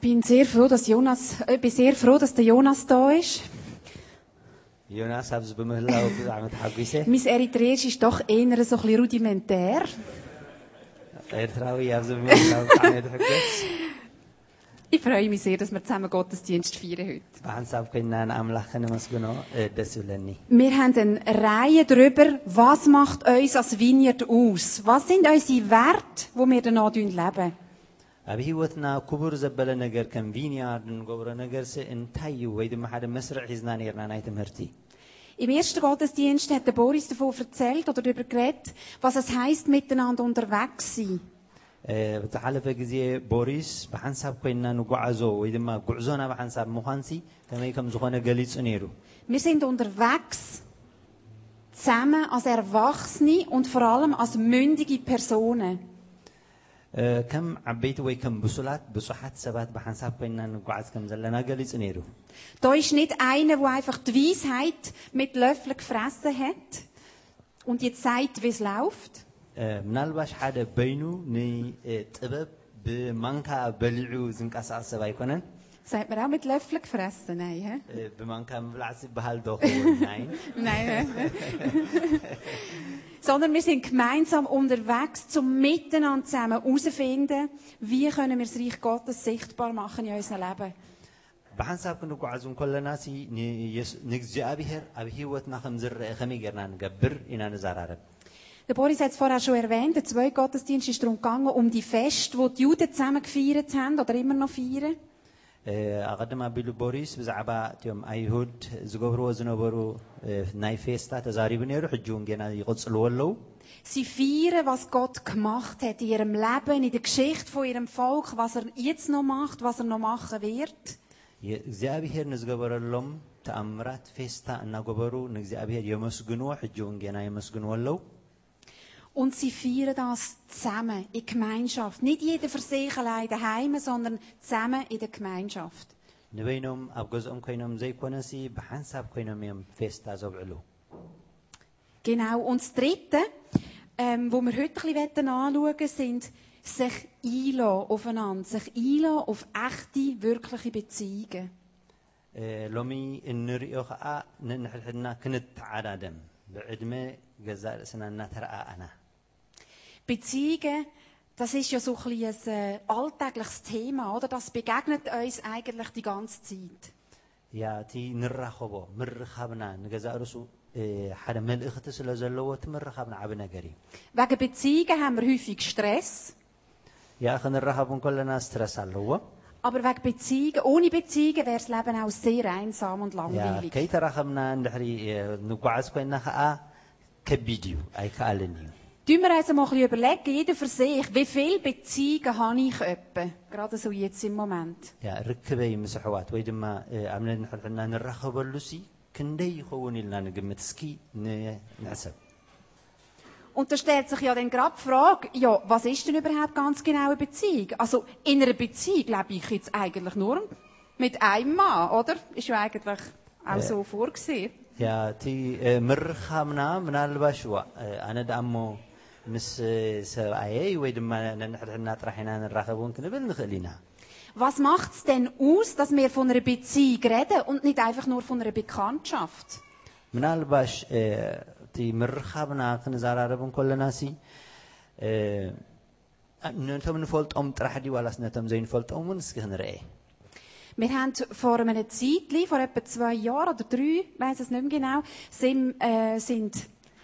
bin sehr froh, dass Jonas, ich bin sehr froh, dass der Jonas da ist. Jonas, haben Sie bei mir Mein Eritreisch ist doch eher so ein bisschen rudimentär. Ich freue mich sehr, dass wir zusammen Gottesdienst feiern heute. Wir haben eine Reihe darüber, was macht uns als Vineyard aus? Was sind unsere Werte, die wir danach leben? ኣብ ሂወትና ክቡር ዘበለ ነገር ከም ቪንያርድ ንገብሮ ነገር ስ እንታይ እዩ ወይ ድማ ሓደ መስርዕ ሒዝና ነርና ናይ ትምህርቲ Im ersten Gottesdienst hat der Boris davon erzählt oder darüber geredet, was es heisst, miteinander unterwegs zu sein. እ፣ ብዝሓለፈ ግዜ ቦሪስ ብሓንሳብ ኮይንና ንጓዓዞ ወይ ድማ ጉዕዞና ብሓንሳብ ምዃንሲ ከመይ ከም ዝኾነ ገሊጹ ነይሩ Wir sind unterwegs, zusammen als Erwachsene und vor allem als mündige Personen. እ፣ ከም ዓበይቲ ወይ ከም ብሱላት ብፁሓት ሰባት ብሓንሳብ ኮይንና ንጓዓዝ ከም ዘለና ገሊጹ ነይሩ Da ist nicht einer, der einfach die Weisheit mit Löffeln gefressen hat und jetzt sagt, wie es läuft. እ፣ ምናልባሽ ሓደ በይኑ ንጥበብ ብማንካ በሊዑ ዝንቀሳቐስ ሰብ ኣይኮነን Sagt man auch mit Löffeln gefressen? Nein, hä? እ፣ ብማንካ ምብላዕ ዝበሃል ዶ ኸውን ናይ Nein, hä? Sondern wir sind gemeinsam unterwegs, zum Miteinander zusammen herauszufinden, wie können wir das Reich Gottes sichtbar machen in unserem Leben. ብሓንሳብ ክንጓዓዙ ከለና ሲ ንየሱ- ንእግዚኣብሔር ኣብ ሂወትና ከም ዝረአ ከመይ ጌርና ንገብር ኢና ንዘራረብ Der Boris hat es vorher schon erwähnt, der zweite Gottesdienst ist darum gegangen, um die Feste, die die Juden zusammen gefeiert haben oder immer noch feiern. እ፣ ኣቐድማ ኣቢሉ ቦሪስ ብዛዕባ እትዮም ኣይሁድ ዝገብርዎ ዝነበሩ እ፣ ናይ ፌስታ ተዛሪቡ ነይሩ ሕጂ እውን ገና ይቕፅልዎ ኣለዉ Sie feiern, was Gott gemacht hat in ihrem Leben, in der Geschichte von ihrem Volk, was er jetzt noch macht, was er noch machen wird. የ- እግዚኣብሔር ንዝገበረሎም ተኣምራት ፌስታ እናገበሩ ንእግዚኣብሔር የመስግንዎ ሕጂ እውን ገና የመስግንዎ ኣለዉ Und sie feiern das zusammen, in Gemeinschaft. Nicht jeder für sich allein daheim, sondern zusammen in der Gemeinschaft. ንበይኖም ኣብ ገዝኦም ኮይኖም ዘይኮነሲ ብሓንሳብ ኮይኖም እዮም ፌስታ ዘብዕሉ Genau. Und das Dritte, ähm, wo wir heute ein bisschen anschauen wollen, sind sich einlassen aufeinander, sich einlassen auf echte, wirkliche Beziehungen. እ፣ ሎሚ እንሪኦ ከዓ ንንሕድሕድና ክንተዓዳደም ብዕድመ ገዛእ ርእስና እናተረኣኣና Beziehungen, das ist ja so ein, bisschen ein äh, alltägliches Thema, oder? Das begegnet uns eigentlich die ganze Zeit. ያ እቲ ንራኸቦ ምርኻብና ንገዛእ ርእሱ እ፣ ሓደ መልእኽቲ ስለ ዘለዎ እቲ ምርኻብና ዓብ ነገር እዩ Wegen Beziehungen haben wir häufig Stress, ያ ክንራኸቡ ከለና ስትረስ ኣለዎ aber wegen Beziehungen, ohne Beziehungen wäre das Leben auch sehr einsam und ያ langweilig. ከይተራኸብና እንድሕሪ እ፣ ንጓዓዝ ኮይንና ከዓ ከቢድ እዩ ኣይከኣልን እዩ Tun wir uns mal ein bisschen überlegen, jeder für sich, wie viele Beziehungen habe ich etwa? Gerade so jetzt im Moment. ያ ርክበይ ምስ ኣሕዋት ወይ ድማ እ፣ ኣብ ነንሕድሕድና ንራኸበሉ ሲ ክንደይ ይኸውን ኢልና ንግምት እስኪ ን- ንዕሰብ Und da stellt sich ja dann gerade die Frage, ja, was ist denn überhaupt ganz genau eine Beziehung? Also, in einer Beziehung lebe ich jetzt eigentlich nur mit einem Mann, oder? Ist ja eigentlich auch so vorgesehen. ያ እቲ እ፣ ምርኻብና ምናልባሽ ዋ እ፣ ኣነ ዳ እሞ ምስ እ፣ ሰብኣየይ ወይ ድማ ነንሕድሕድና ጥራሕ ኢና ንራኸብ እውን ክንብል ንኽእል ኢና Was macht es denn aus, dass wir von einer Beziehung reden und nicht einfach nur von einer Bekanntschaft? ምናልባሽ እ፣ እቲ ምርኻብና ክንዘራረብ ከለና ሲ እ፣ ነቶም ንፈልጦም ጥራሕ ዲ ዋላስ ነቶም ዘይንፈልጦም እውን እስኪ ክንርአ Wir haben vor einer Zeit, vor etwa zwei Jahren oder drei, ich weiss es nicht mehr genau, sind, äh, sind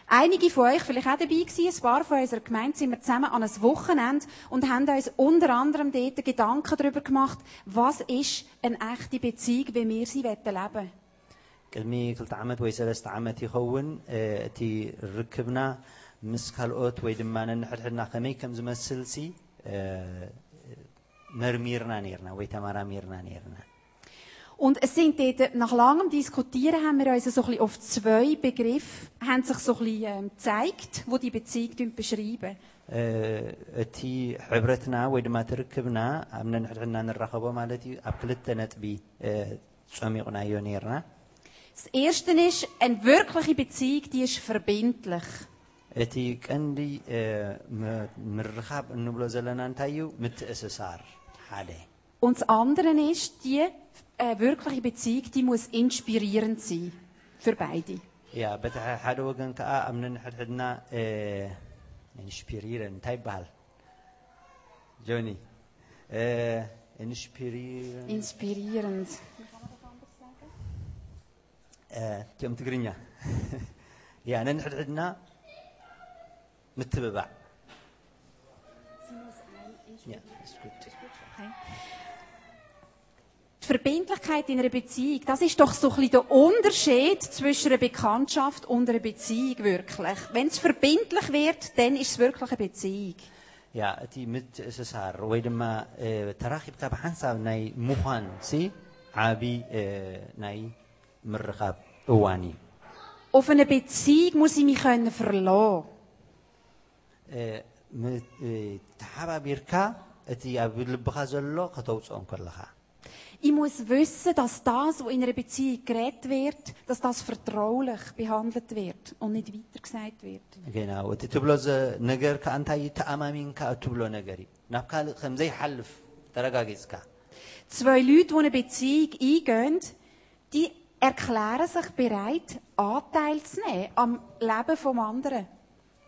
einige von euch vielleicht auch dabei gewesen, ein paar von unserer Gemeinde, sind wir zusammen an einem Wochenende und haben uns unter anderem dort Gedanken darüber gemacht, was ist eine echte Beziehung, wie wir sie leben wollen. ቅድሚ ክልተ ዓመት ወይ ሰለስተ ዓመት ይኸውን እ፣ እቲ ርክብና ምስ ካልኦት ወይ ድማ ነንሕድሕድና ከመይ ከም ዝመስል ሲ እ፣ መርሚርና ነርና ወይ ተመራሚርና ነርና Und es sind dort, nach langem Diskutieren haben wir uns so ein bisschen auf zwei Begriffe, haben sich so ein bisschen ähm, gezeigt, die die Beziehung beschreiben. እ፣ እቲ ሕብረትና ወይ ድማ እቲ ርክብና ኣብ ነንሕድሕድና ንራኸቦ ማለት እዩ ኣብ ክልተ ነጥቢ እ፣ ጸሚቑናዮ ነርና Das erste ist, eine wirkliche Beziehung, die ist verbindlich. እቲ ቀንዲ እ፣ ም- ምርኻብ እንብሎ ዘለና እንታይ እዩ ምትእስሳር ሓደ und das andere ist, die äh, wirkliche Beziehung, die muss inspirierend sein. Für beide. Ja, aber had wagan ka amnen had hadna äh, inspirieren. Type bahal. Johnny. Äh, inspirierend. Inspirierend. كم تقرينيا يعني نحن عندنا متبع Yeah, that's good. Die Verbindlichkeit in einer Beziehung, das ist doch so ein bisschen der Unterschied zwischen einer Bekanntschaft und einer Beziehung wirklich. Wenn es verbindlich wird, dann ist es wirklich eine Beziehung. ያ እቲ ምትእስሳር ወይ ድማ እ፣ ተራኺብካ ብሓንሳብ ናይ ምዃን ሲ ዓብዪ እ፣ ናይ ምርኻብ እዋን እዩ Auf eine Beziehung muss ich mich können verlassen. እ፣ ም- እ፣ ተሓባቢርካ እቲ ኣብ ልብኻ ዘሎ ከተውፅኦም ከለኻ Ich muss wissen, dass das, was in einer Beziehung geredet wird, dass das vertraulich behandelt wird und nicht weitergesagt wird. ገና እቲ ትብሎ ዘ- ነገር ከዓ እንታይ እዩ ተኣማሚንካ እትብሎ ነገር እዩ ናብ ካልእ ከም ዘይሓልፍ ተረጋጊፅካ Zwei Leute, die eine Beziehung eingehen, die erklären sich bereit, Anteil zu nehmen am Leben vom anderen.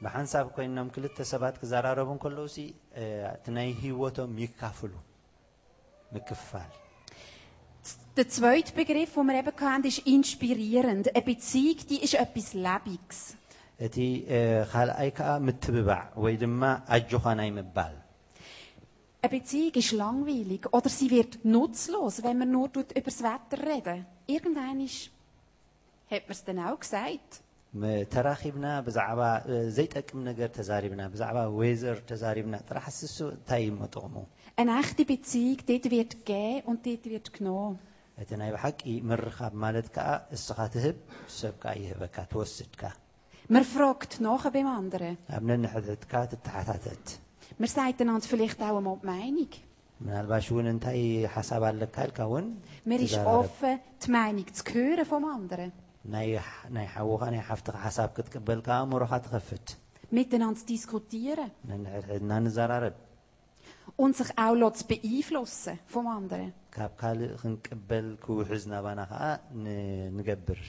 ብሓንሳብ ኮይኖም ክልተ ሰባት ክዘራረቡ ከለዉ ሲ እ፣ እቲ ናይ ሂወቶም ይካፍሉ ምክፋል Der zweite Begriff, den wir eben hatten, ist inspirierend. Eine Beziehung, die ist etwas Lebendiges. እቲ እ፣ ካልኣይ ከዓ ምትብባዕ ወይ ድማ ኣጆኻ ናይ ምባል Eine Beziehung ist langweilig oder sie wird nutzlos, wenn man nur tut über das Wetter reden. Irgendwann ist, hat man es dann auch gesagt. ም- ተራኺብና ብዛዕባ እ፣ ዘይጠቅም ነገር ተዛሪብና ብዛዕባ ዌዘር ተዛሪብና ጥራሕ ስሱ እንታይ እዩ መጥቕሙ Eine echte Beziehung, dort wird gegeben und dort wird genommen. እቲ ናይ ብሓቂ ምርኻብ ማለት ከዓ እስኻ ትህብ ሰብ ከዓ ይህበካ ትወስድካ Man fragt nachher beim anderen. ኣብ ነንሕድሕድካ ትተሓታተት Man sagt einander vielleicht auch einmal die Meinung. ምናልባሽ እውን እንታይ ሓሳብ ኣለካ ኢልካ እውን Man ist ትዘራረብ። offen, die Meinung zu hören vom anderen. ናይ ናይ ሓውኻ ናይ ሓፍትኻ ሓሳብ ክትቅበል ከዓ እምሮኻ ትኸፍት Miteinander zu diskutieren. ነንሕድሕድና ንዘራረብ Und sich auch zu beeinflussen vom anderen. ካብ ካልእ ክንቅበል ክውሕዝ ናባና ከዓ ን- ንገብር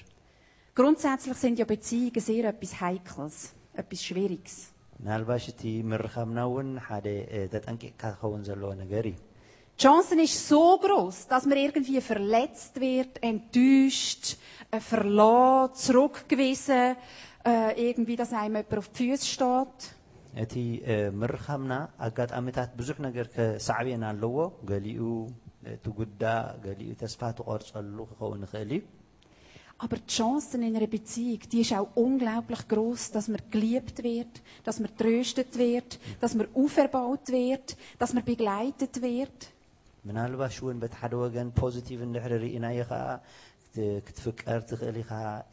Grundsätzlich sind ja Beziehungen sehr etwas Heikles, etwas Schwieriges. ምናልባሽ እቲ ምርኻብና እውን ሓደ እ፣ ተጠንቂቕካ ክኸውን ዘለዎ ነገር እዩ Die Chance ist so groß, dass man irgendwie verletzt wird, enttäuscht, äh, verloren, zurückgewiesen, äh, irgendwie, dass einem jemand auf die Füße steht. እቲ እ፣ ምርኻብና ኣጋጣሚታት ብዙሕ ነገር ከሳዕብየና ኣለዎ ገሊኡ እ፣ ትጉዳእ ገሊኡ ተስፋ ትቆርፀሉ ክኸውን ይኽእል እዩ Aber die Chancen in einer Beziehung, die ist auch unglaublich groß, dass man geliebt wird, dass man tröstet wird, dass man auferbaut wird, dass man begleitet wird. ምናልባሽ እውን በቲ ሓደ ወገን ፖዚቲቭ እንድሕር ርኢናዮ ከዓ ክት- ክትፍቀር ትኽእል ኢኻ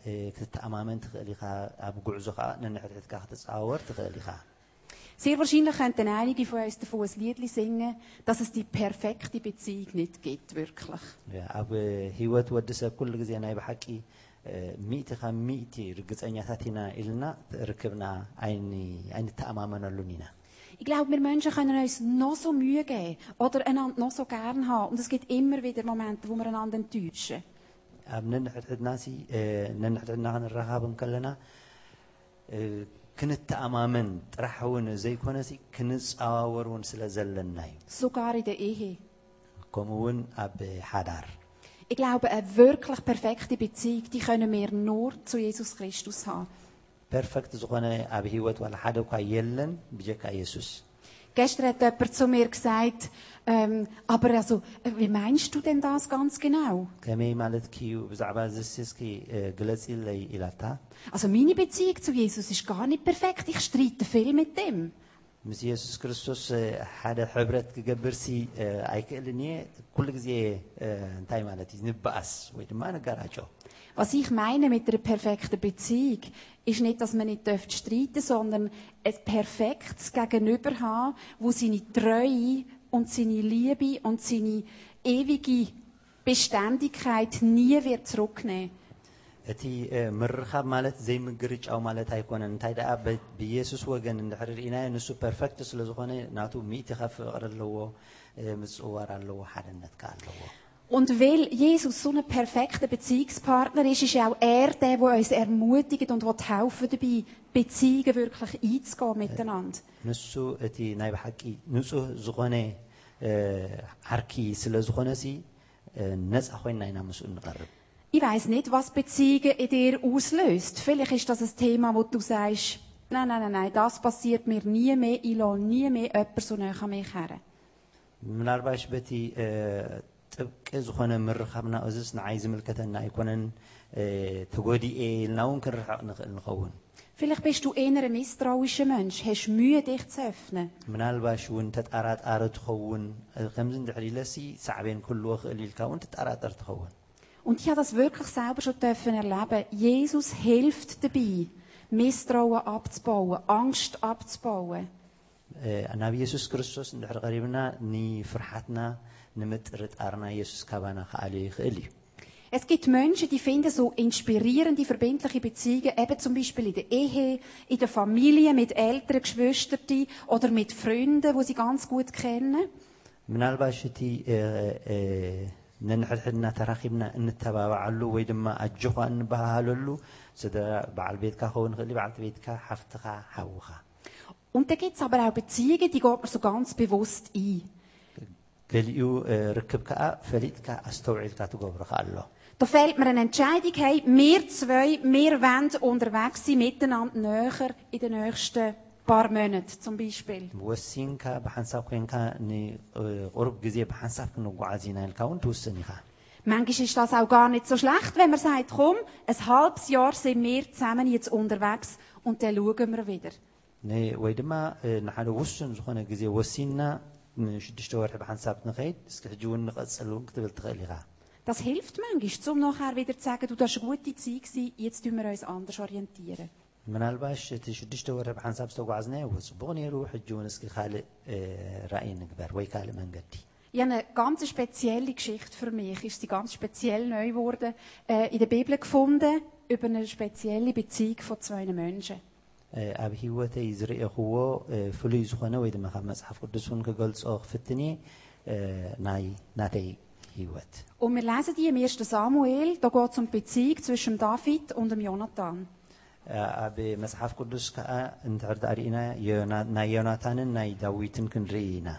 እ፣ ክትተኣማመን ትኽእል ኢኻ ኣብ ጉዕዞ ከዓ ነንሕድሕድካ ክትፃወር ትኽእል ኢኻ Sehr wahrscheinlich könnten einige von uns davon ein Lied singen, dass es die perfekte Beziehung nicht gibt, wirklich. ያ፣ ኣብ ሂወት ወዲ ሰብ ኩሉ ግዜ ናይ ብሓቂ እ፣ ሚእቲ ካብ ሚእቲ ርግፀኛታት ኢና ኢልና ርክብና ኣይንተኣማመነሉን ኢና Ich glaube, wir Menschen können uns noch so Mühe geben oder einander noch so gern haben. Und es gibt immer wieder Momente, wo wir einander enttäuschen. ኣብ ነንሕድሕድና ሲ እ፣ ነንሕድሕድና ክንራኸብ ከለና እ፣ ክንተኣማመን ጥራሕ እውን ዘይኮነ ሲ ክንፀዋወር እውን ስለ ዘለና እዩ Sogar in der Ehe. ከምኡ እውን ኣብ ሓዳር Ich glaube, eine wirklich perfekte Beziehung, die können wir nur zu Jesus Christus haben. ፐርፌክት ዝኾነ ኣብ ሂወት ዋላ ሓደ እኳ የለን ብጀካ ኢየሱስ Gestern hat jemand zu mir gesagt, ähm, aber also, äh, wie meinst du denn das ganz genau? ከመይ ማለት ክዩ ብዛዕባ ዝስስኪ ግለፂ ኢለይ ኢላታ Also meine Beziehung zu Jesus ist gar nicht perfekt. Ich streite viel mit dem. ምስ ኢየሱስ ክርስቶስ እ፣ ሓደ ሕብረት ክገብር ሲ እ፣ ኣይክእልን እየ ኩሉ ግዜ እ፣ እንታይ ማለት እዩ ንበኣስ ወይ ድማ ንጋራጮ Was ich meine mit einer perfekten Beziehung, ist nicht, dass man nicht dürft streiten sondern ein perfektes Gegenüber haben, wo seine Treue und seine Liebe und seine ewige Beständigkeit nie wird zurücknehmen. እቲ እ፣ ምርኻብ ማለት ዘይምግርጫው ማለት ኣይኮነን እንታይ ደኣ በ- ብኢየሱስ ወገን እንድሕር ርኢናዮ ንሱ ፐርፌክት ስለ ዝኾነ ናቱ ሚእቲ ካብ ፍቕሪ ኣለዎ እ፣ ምፅዋር ኣለዎ ሓደነት ከ ኣለዎ Und weil Jesus so ein perfekter Beziehungspartner ist, ist auch er der, der uns ermutigt und will helfen dabei, Beziehungen wirklich einzugehen miteinander. ንሱ እቲ ናይ ብሓቂ ንፁህ ዝኾነ እ፣ ዓርኪ ስለ ዝኾነ ሲ እ፣ ነፃ ኮይንና ኢና ምስኡ ንቐርብ Ich weiss nicht, was Beziehungen in dir auslöst. Vielleicht ist das ein Thema, wo du sagst, nein, nein, nein, nein, das passiert mir nie mehr, ich lasse nie mehr jemanden so nahe an mich her. ምናልባሽ በቲ እ፣ ጥብቂ ዝኾነ ምርኻብና እዝስ ንዓይ ዝምልከተና ኣይኮነን እ፣ ተጎዲኤ ኢልና እውን ክንርሕቕ ንኽእል ንኸውን Vielleicht bist du eher ein misstrauischer Mensch, hast Mühe, dich zu öffnen. ምናልባሽ እውን ተጣራጣሪ ትኸውን እ፣ ከምዚ እንድሕር ኢለሲ ሳዕቤን ክህልዎ ክእል ኢልካ እውን ትጠራጠር ትኸውን Und ich habe das wirklich selber schon dürfen erleben. Jesus hilft dabei, Misstrauen abzubauen, Angst abzubauen. እ፣ ናብ ኢየሱስ ክርስቶስ እንድሕር ቀሪብና ንፍርሓትና ንምጥርጣርና ኢየሱስ ካባና ከኣልዮ ይኽእል እዩ Es gibt Menschen, die finden so inspirierende, verbindliche Beziehungen, eben zum Beispiel in der Ehe, in der Familie, mit älteren Geschwistern oder mit Freunden, die sie ganz gut kennen. ምናልባሽ እቲ እ፣ እ፣ ነንሕድሕድና ተራኺብና እንተባባዓሉ ወይ ድማ ኣጆኻ እንበሃሃለሉ ስድራ በዓል ቤትካ ክኸውን ይኽእል እዩ በዓልቲ ቤትካ ሓፍትኻ ሓውኻ Und da gibt es aber auch Beziehungen, die geht man so ganz bewusst ein. Da fällt mir eine Entscheidung, hey, wir zwei, wir wollen unterwegs sein, miteinander näher in den nächsten paar Monaten zum Beispiel. ወሲንካ ብሓንሳብ ኮንካ ንቁርብ ግዜ ብሓንሳብ ክንጓዓዝ ኢና ኢልካ እውን ትውስን ኢኻ Manchmal ist das auch gar nicht so schlecht, wenn man sagt, komm, ein halbes Jahr sind wir zusammen jetzt unterwegs und dann schauen wir wieder. ን- ወይ ድማ እ፣ ንሓደ ውሱን ዝኾነ ግዜ ወሲንና ንሽዱሽተ ወርሒ ብሓንሳብ ንኸይድ እስኪ ሕጂ እውን ንቐፅል እውን ክትብል ትኽእል ኢኻ Das hilft manchmal, um nachher wieder zu sagen, du, das war eine gute Zeit, gewesen, jetzt tun wir uns anders orientieren. ምናልባሽ እቲ ሽዱሽተ ወርሒ ብሓንሳብ ዝተጓዓዝናዮ ፅቡቕ ነይሩ ሕጂ እውን እስኪ ካልእ እ፣ ራእይ ንግበር ወይ ካልእ መንገዲ Ich habe eine ganz spezielle Geschichte für mich, ist sie ganz speziell neu geworden, äh, in der Bibel gefunden, über eine spezielle Beziehung von zwei Menschen. እ፣ ኣብ ሂወተይ ዝርአኽዎ እ፣ ፍሉይ ዝኾነ ወይ ድማ ካብ መፅሓፍ ቅዱስ እውን ክገልፆ ክፍትን እየ እ፣ ናይ ናተይ ሂወት Und wir lesen die im 1. Samuel, da geht es um die Beziehung zwischen David und dem Jonathan. ኣብ መፅሓፍ ቅዱስ ከዓ እንድሕር ተሪእና ዮና- ናይ ዮናታንን ናይ ዳዊትን ክንርኢ ኢና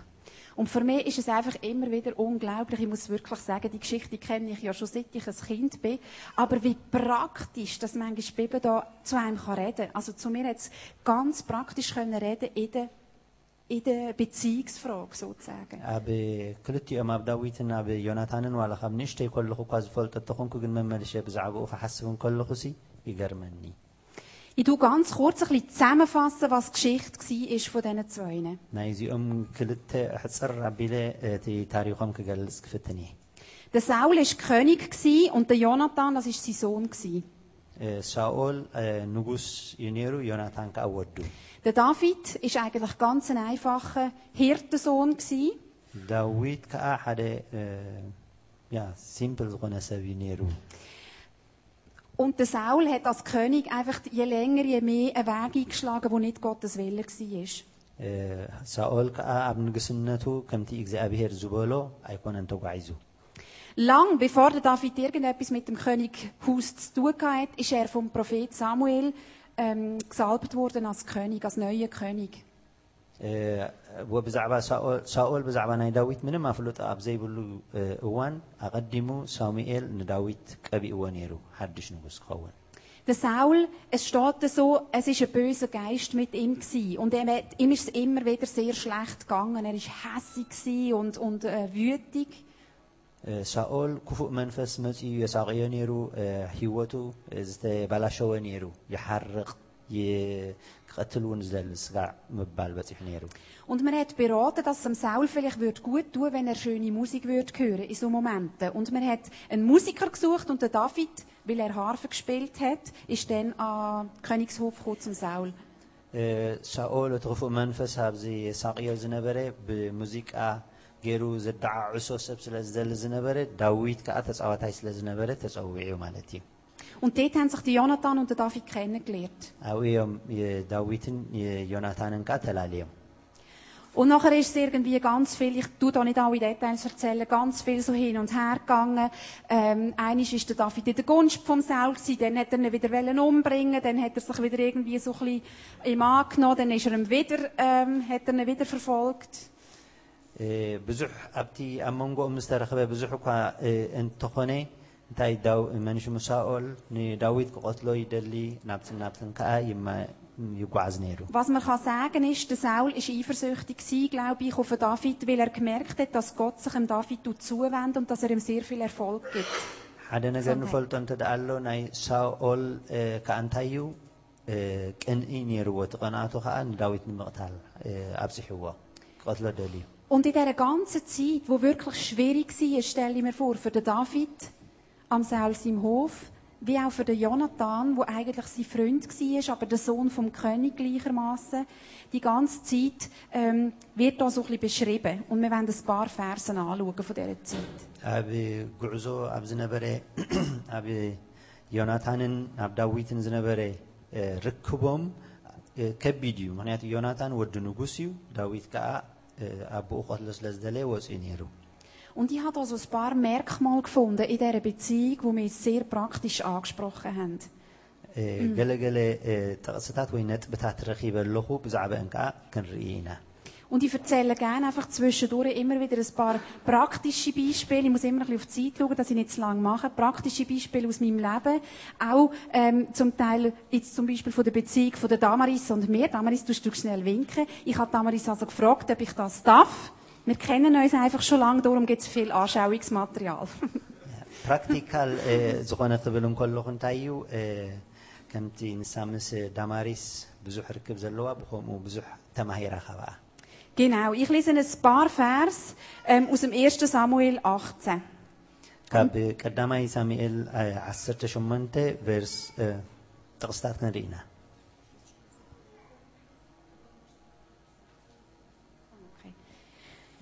Und für mich ist es einfach immer wieder unglaublich. Ich muss wirklich sagen, die Geschichte die kenne ich ja schon seit ich ein Kind bin. Aber wie praktisch, dass manchmal die Bibel da zu einem kann reden kann. Also zu mir hat es ganz praktisch können reden in der, in der Beziehungsfrage sozusagen. ኣብ ክልቲኦም ኣብ ዳዊትን ኣብ ዮናታንን ዋላ ካብ ንእሽተይ ከለኹ እኳ ዝፈልጦ እንተኾንኩ ግን መመለሸ ብዛዕባኡ ክሓስብ ከለኹ ሲ ይገርመኒ Ich tue ganz kurz ein bisschen zusammenfassen, was die Geschichte war von diesen zwei. ናይዚኦም ክልተ ሕፅር ኣቢለ እቲ ታሪኮም ክገልጽ ክፍትን እየ Der Saul war König gewesen und der Jonathan, das war sein Sohn. gewesen. እ፣ ሳኦል እ፣ ንጉስ እዩ ነይሩ ዮናታን ከዓ ወዱ Der David war eigentlich ganz ein einfacher Hirtensohn. gewesen. ዳዊት ከዓ ሓደ እ፣ ያ ሲምፕል ዝኾነ ሰብ እዩ ነይሩ Und der Saul hat als König einfach je länger, je mehr einen Weg eingeschlagen, der nicht Gottes Wille war. እ፣ ሳኦል ከዓ ኣብ ንግስነቱ ከምቲ እግዚኣብሔር ዝበሎ ኣይኮነን ተጓዒዙ Lang bevor der David irgendetwas mit dem Könighaus zu tun hatte, ist er vom Prophet Samuel ähm, gesalbt worden als König, als neuer König. እ፣ ወብዛዕባ ሳኦል- ሳኦል ብዛዕባ ናይ ዳዊት ምንም ኣፍልጦ ኣብ ዘይብሉ እ፣ እዋን ኣቐዲሙ ሳሙኤል ንዳዊት ቀቢእዎ ነይሩ ሓድሽ ንጉስ ክኸውን Der Saul, es steht so, es ist ein böser Geist mit ihm gewesen. Und ihm, hat- ihm ist es immer wieder sehr schlecht gegangen. Er ist hässig gewesen und, und äh, wütig. እ፣ ሳኦል ክፉእ መንፈስ መፅኡ የሳቅዮ ነይሩ እ፣ ሂወቱ እ፣ ዝተበላሸወ ነይሩ ይሓርቕ ይ- ክቐትል እውን ዝደሊ ስጋዕ ምባል በፂሑ ነይሩ Und man hat beraten, dass es dem Saul vielleicht würde gut tun, wenn er schöne Musik würde hören in so Momenten. Und man hat einen Musiker gesucht und der David, weil er Harfe gespielt hat, ist dann an den Königshof gekommen zum Saul. እ፣ ሳኦል እቲ ክፉእ መንፈስ ኣብዚ ሳቅዮ ዝነበረ ብሙዚቃ ገይሩ ዘደዓዕሶ ሰብ ስለ ዝደሊ ዝነበረ ዳዊት ከዓ ተፃዋታይ ስለ ዝነበረ ተፀዊዑ ማለት እዩ Und dort haben sich die Jonathan und der David kennengelernt. ኣብኡ እዮም የ- ዳዊትን የ- ዮናታንን ከዓ ተላልዮም Und nachher ist es irgendwie ganz viel, ich tu da nicht alle Details erzählen, ganz viel so hin und her gegangen. Ähm, einisch ist der David in der Gunst vom Saul gewesen, dann hat er ihn wieder wollen umbringen, dann hat er sich wieder irgendwie so ein bisschen im angenommen, dann ist er ihm wieder, ähm, hat er ihn wieder verfolgt. እ፣ ብዙሕ ኣብቲ ኣብ መንጎኦም ዝተረኸበ ብዙሕ እኳ እ፣ እንተኾነ እንታይ ዳው- መን ሽሙ ሳኦል ንዳዊት ክቆትሎ ይደሊ ናብትን ናብትን ከዓ ይማ- ይጓዓዝ ነይሩ Was man kann sagen ist, der Saul ist eifersüchtig gewesen, glaube ich, auf den David, weil er gemerkt hat, dass Gott sich dem David tut zuwendet und dass er ihm sehr viel Erfolg gibt. ሓደ ነገር ሰናይ። ንፈልጦ እንተ ደኣ ኣሎ ናይ ሳኦል እ፣ ከዓ እንታይ እዩ እ፣ ቅንኢ ነይርዎ እቲ ቀንኣቱ ከዓ ንዳዊት ንምቕታል እ፣ ኣብፅሕዎ ክቐትሎ ደልዩ Und in dieser ganzen Zeit, wo wirklich schwierig war, stelle ich mir vor, für den David am Saul seinem Hof, wie auch für den Jonathan, wo eigentlich sein Freund war, aber der Sohn vom König gleichermaßen. Die ganze Zeit ähm, wird da so ein bisschen beschrieben. Und wir werden ein paar Versen anschauen von dieser Zeit. ኣብ ጉዕዞ ኣብ ዝነበረ ኣብ ዮናታንን ኣብ ዳዊትን ዝነበረ እ፣ ርክቦም እ፣ ከቢድ እዩ ምክንያቱ ዮናታን ወዲ ንጉስ እዩ ዳዊት ከዓ እ፣ ኣቦኡ ቀትሎ ስለ ዝደለየ ወፂኡ ነይሩ und ich habe da so ein paar Merkmale gefunden in dieser Beziehung, die mich sehr praktisch angesprochen haben. Mm. Und ich erzähle gerne einfach zwischendurch immer wieder ein paar praktische Beispiele. Ich muss immer ein bisschen auf die Zeit schauen, dass ich nicht zu lange mache. Praktische Beispiele aus meinem Leben. Auch ähm, zum Teil jetzt zum Beispiel von der Beziehung von der Damaris und mir. Damaris, du schnell winken. Ich habe Damaris also gefragt, ob ich das darf. Wir kennen uns einfach schon lange, darum gibt es viel Anschauungsmaterial. ፕራክቲካል እ፣ ዝኾነ ክብል እንከለኹ እንታይ እዩ እ፣ ከምቲ ንሳ ምስ ዳማሪስ ብዙሕ ርክብ ዘለዋ ብከምኡ ብዙሕ ተማሂራ ከብኣ genau. Ich lese ein paar Vers ähm, aus dem 1. Samuel 18. ካብ ቀዳማይ ሳሙኤል እ፣ 18 ቨርስ እ፣ ጥቕስታት ክንርኢ ኢና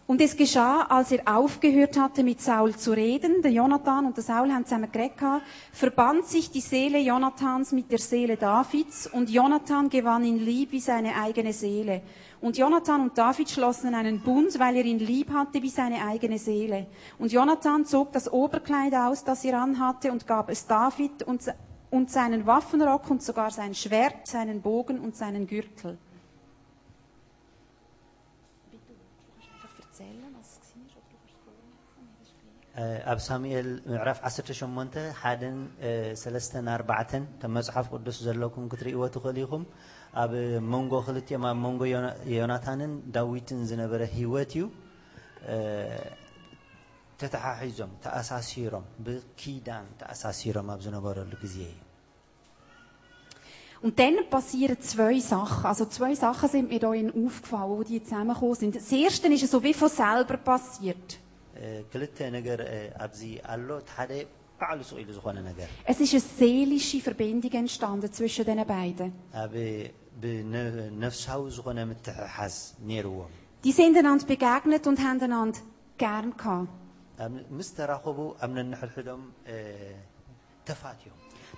Und es geschah, als er aufgehört hatte, mit Saul zu reden, der Jonathan und der Saul haben zusammen gehabt, verband sich die Seele Jonathans mit der Seele Davids und Jonathan gewann ihn lieb wie seine eigene Seele. Und Jonathan und David schlossen einen Bund, weil er ihn lieb hatte wie seine eigene Seele. Und Jonathan zog das Oberkleid aus, das er anhatte, und gab es David und, und seinen Waffenrock und sogar sein Schwert, seinen Bogen und seinen Gürtel. እ፣ ኣብ ሳሙኤል ምዕራፍ 18 ሓደን እ፣ ሰለስተን ኣርባዕተን ከም መፅሓፍ ቅዱስ ዘለኩም ክትርእይዎ ትኽእል ኢኹም ኣብ መንጎ ክልቲኦም ኣብ መንጎ ዮና- ዮናታንን ዳዊትን ዝነበረ ሂወት እዩ እ፣ ተተሓሒዞም ተኣሳሲሮም ብኪዳን ተኣሳሲሮም ኣብ ዝነበረሉ ግዜ እዩ Und dann passieren zwei Sachen. Also zwei Sachen sind mir da in aufgefallen, wo die zusammengekommen sind. Das erste ist so wie von selber passiert. Es ist eine seelische Verbindung entstanden zwischen den beiden. Die sind einander begegnet und haben einander gern gehabt.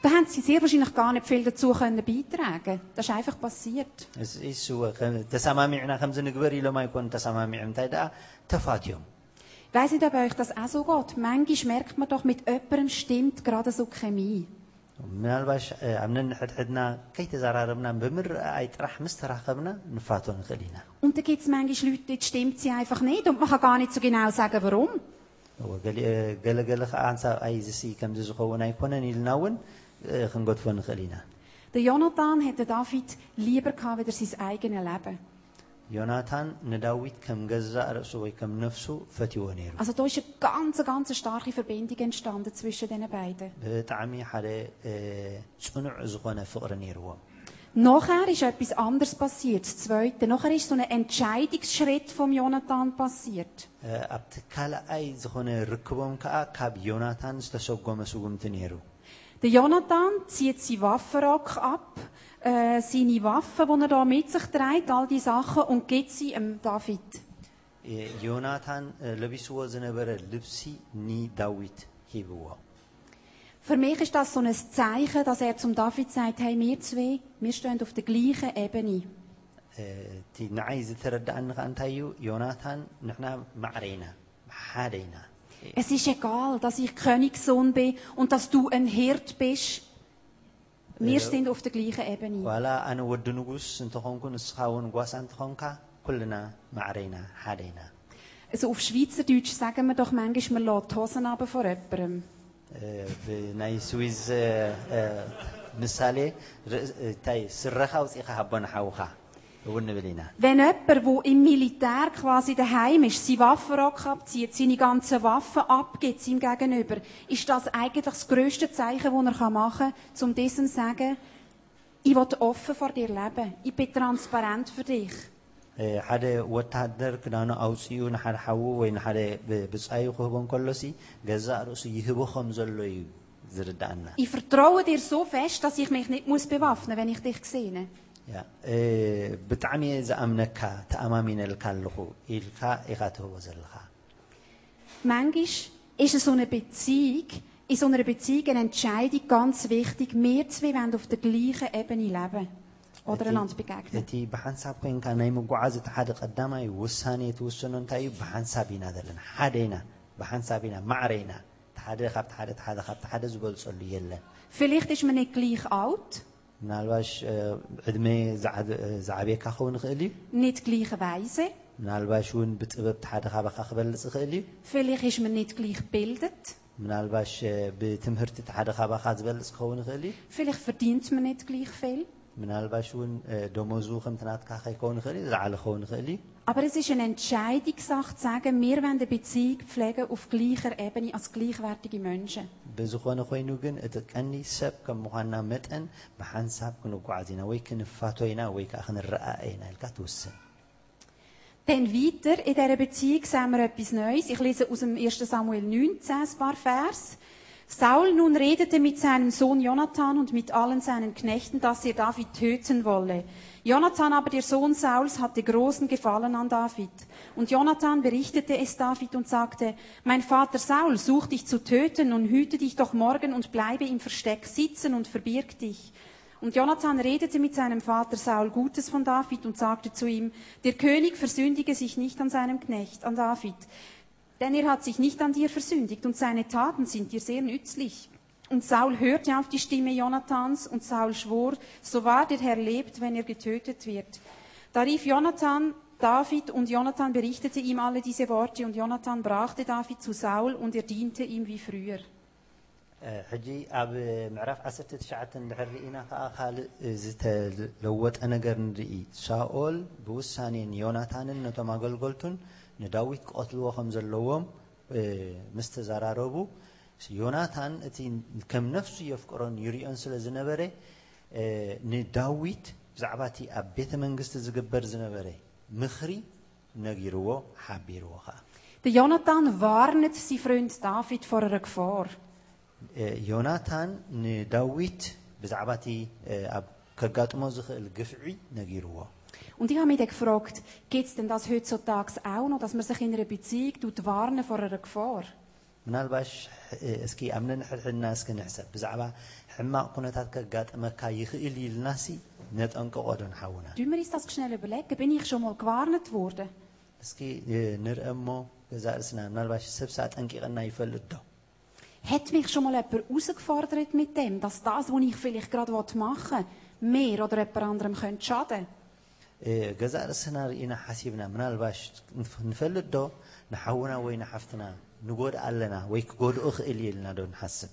Da haben sie sehr wahrscheinlich gar nicht viel dazu können beitragen. Das ist einfach passiert. Es ist so, تسامع معنا خمسة نقبر لما يكون تسامع مع متى تفاتيهم. Ich weiss nicht, ob euch das auch so geht. Manchmal merkt man doch, mit jemandem stimmt gerade so die Chemie. ምናልባሽ እ፣ ኣብ ነንሕድሕድና ከይተዘራረብና ብምርኣይ ጥራሕ ምስ ተራኸብና ንፋቶ ንኽእል ኢና Und da gibt es manchmal Leute, die stimmt sie einfach nicht und man kann gar nicht so genau sagen, warum. እወ ገሊአ- ገለገለ ከዓ ሓንሳብ ኣይ ዝሲ ከምዚ ዝኸውን ኣይኮነን ኢልና እውን እ፣ ክንገድፎ ንኽእል ኢና Der Jonathan hätte David lieber gehabt, als sein eigenes Leben. Jonathan, ne David, so nefsu, Also da ist eine ganz, ganz starke Verbindung entstanden zwischen den beiden. Nachher ist etwas anderes passiert, das Zweite. Nachher ist so ein Entscheidungsschritt von Jonathan passiert. Ab kala'ay zgone rkbom ka'a kab Jonathan stasogome sugumteniru. Der Jonathan zieht seinen Waffenrock ab, äh, seine Waffen, die er da mit sich trägt, all die Sachen, und gibt sie dem David. እ፣ ዮናታን እ፣ ለቢስዎ ዝነበረ ልብሲ ንዳዊት ሂብዎ Für mich ist das so ein Zeichen, dass er zum David sagt, hey, wir zwei, wir stehen auf der gleichen Ebene. እቲ ንዓይ ዝተረዳእኒ ከዓ እንታይ እዩ ዮናታን ንሕና ማዕረይና ሓደይና Es ist egal, dass ich Königssohn bin und dass du ein Hirt bist. Wir Ja. sind auf der gleichen Ebene. ዋላ ኣነ ወዲ ንጉስ እንተኾንኩ ንስኻ እውን ጓሳ እንትኾንካ ኩልና ማዕረይና ሓደይና Also auf Schweizerdeutsch sagen wir doch manchmal, man lässt die Hosen runter vor jemandem. እ፣ ብናይ ስዊዝ እ፣ እ፣ ምሳሌ ርእስ- እንታይ ስረኻ ውፅኢኻ ሃቦ ንሓውኻ እውን ንብል ኢና Wenn jemand, der im Militär quasi daheim ist, seinen Waffenrock abzieht, seine ganzen Waffen abgibt seinem Gegenüber, ist das eigentlich das grösste Zeichen, das er machen kann, um diesem zu sagen, ich will offen vor dir leben. Ich bin transparent für dich. እ፣ ሓደ ወታደር ክዳኑ ኣውፅኡ ንሓደ ሓዉ ወይ ንሓደ ብ- ብፃዩ ክህቦ እንከሎሲ ገዛእ ርእሱ ይህቦ ከም ዘሎ እዩ ዝርዳእና Ich vertraue dir so fest, dass ich mich nicht muss bewaffnen wenn ich dich sehe. ያ፣ እ፣ ብጣዕሚ እየ ዝኣምነካ ተኣማሚነልካ ኣለኹ ኢልካ ኢኻ ትህቦ ዘለኻ Manchmal ist so eine Beziehung, in so einer Beziehung eine Entscheidung ganz wichtig. Wir zwei wollen auf der gleichen Ebene leben. Oder እቲ- einander begegnen. እቲ ብሓንሳብ ኮንካ ናይ ምጓዓዝ እቲ ሓደ ቀዳማይ ውሳኔ ትውስኖ እንታይ እዩ ብሓንሳብ ኢና ዘለና ሓደ ኢና ብሓንሳብ ኢና ማዕረ ኢና እቲ ሓደ ካብቲ ሓደ እቲ ሓደ ካብቲ ሓደ ዝበልፀሉ የለን Vielleicht ist man nicht gleich alt, ምናልባሽ እ፣ ዕድመ ዝዓደ- ዝዓብየካ ክኸውን ይኽእል እዩ nicht gleich weise. ምናልባሽ እውን ብጥበብ እቲ ሓደ ካባካ ክበልፅ ይኽእል እዩ Vielleicht ist man nicht gleich gebildet. ምናልባሽ እ፣ ብትምህርቲ እቲ ሓደ ካባካ ዝበልፅ ክኸውን ይኽእል እዩ Vielleicht verdient man nicht gleich viel. ምናልባሽ እውን እ፣ ደመዙ ከምቲ ናትካ ከይከውን ይኽእል እዩ ዝለዓለ ክኸውን ይኽእል እዩ Aber es ist eine Entscheidungssache zu sagen, wir wollen eine Beziehung pflegen auf gleicher Ebene als gleichwertige Menschen. ብዝኾነ ኮይኑ ግን እቲ ቀንዲ ሰብ ከም ምዃንና መጠን ብሓንሳብ ክንጓዓዝ ኢና ወይ ክንፋቶ ኢና ወይ ከዓ ክንረኣየ ኢና ኢልካ ትውስን Dann weiter in dieser Beziehung sehen wir etwas Neues. Ich lese aus dem 1. Samuel 19 ein paar Vers. Saul nun redete mit seinem Sohn Jonathan und mit allen seinen Knechten, dass er David töten wolle. Jonathan aber, der Sohn Sauls, hatte großen Gefallen an David. Und Jonathan berichtete es David und sagte, mein Vater Saul sucht dich zu töten und hüte dich doch morgen und bleibe im Versteck sitzen und verbirg dich. Und Jonathan redete mit seinem Vater Saul Gutes von David und sagte zu ihm, der König versündige sich nicht an seinem Knecht, an David, denn er hat sich nicht an dir versündigt und seine Taten sind dir sehr nützlich. Und Saul hörte auf die Stimme Jonathans und Saul schwor, so wahr der Herr lebt, wenn er getötet wird. Da rief Jonathan David und Jonathan berichtete ihm alle diese Worte und Jonathan brachte David zu Saul und er diente ihm wie früher. እ፣ ሕጂ ኣብ ምዕራፍ 19 እንድሕር ርኢና ከዓ ካልእ እ፣ ዝተለወጠ ነገር ንርኢ ሳኦል ብውሳኔን ዮናታንን ነቶም ኣገልገልቱን ንዳዊት ክቐትልዎ ከም ዘለዎም እ፣ ምስ ተዘራረቡ ዮናታን እቲ ከም ነፍሱ የፍቅሮን ይርኦን ስለ ዝነበረ እ፣ ንዳዊት ብዛዕባ እቲ ኣብ ቤተ መንግስቲ ዝግበር ዝነበረ ምኽሪ ነጊርዎ ሓቢርዎ ከዓ Der Jonathan warnet sein Freund David vor einer Gefahr. እ፣ ዮናታን ንዳዊት ብዛዕባ እቲ እ፣ ኣብ ከጋጥሞ ዝኽእል ግፍዒ ነጊርዎ Und ich habe mich dann gefragt, gibt es denn das heutzutage auch noch, dass man sich in einer Beziehung tut warnen vor einer Gefahr? ምናልባሽ እ፣ እስኪ ኣብ ነንሕድሕድና እስኪ ንሕሰብ ብዛዕባ ሕማቕ ኩነታት ከጋጥመካ ይኽእል ኢልናሲ ነጠንቅቆ ዶ ንሓውና Tun wir uns das schnell überlegen, bin ich schon mal gewarnt worden? እስኪ እ፣ ንርአ እሞ ገዛ ርእስና ምናልባሽ ሰብሳ ጠንቂቐና ይፈልጥ ዶ Hat mich schon mal jemand herausgefordert mit dem, dass das, was ich vielleicht gerade machen will, mir oder jemand anderem könnte schaden? እ፣ ገዛ ርእስና ርኢና ሓሲብና ምናልባሽ ንፍ- ንፈልጥ ዶ ንሓውና ወይ ንሓፍትና ንጎድእ ኣለና ወይ ክጎድኦ ክእል እየ ኢልና ዶ ንሓስብ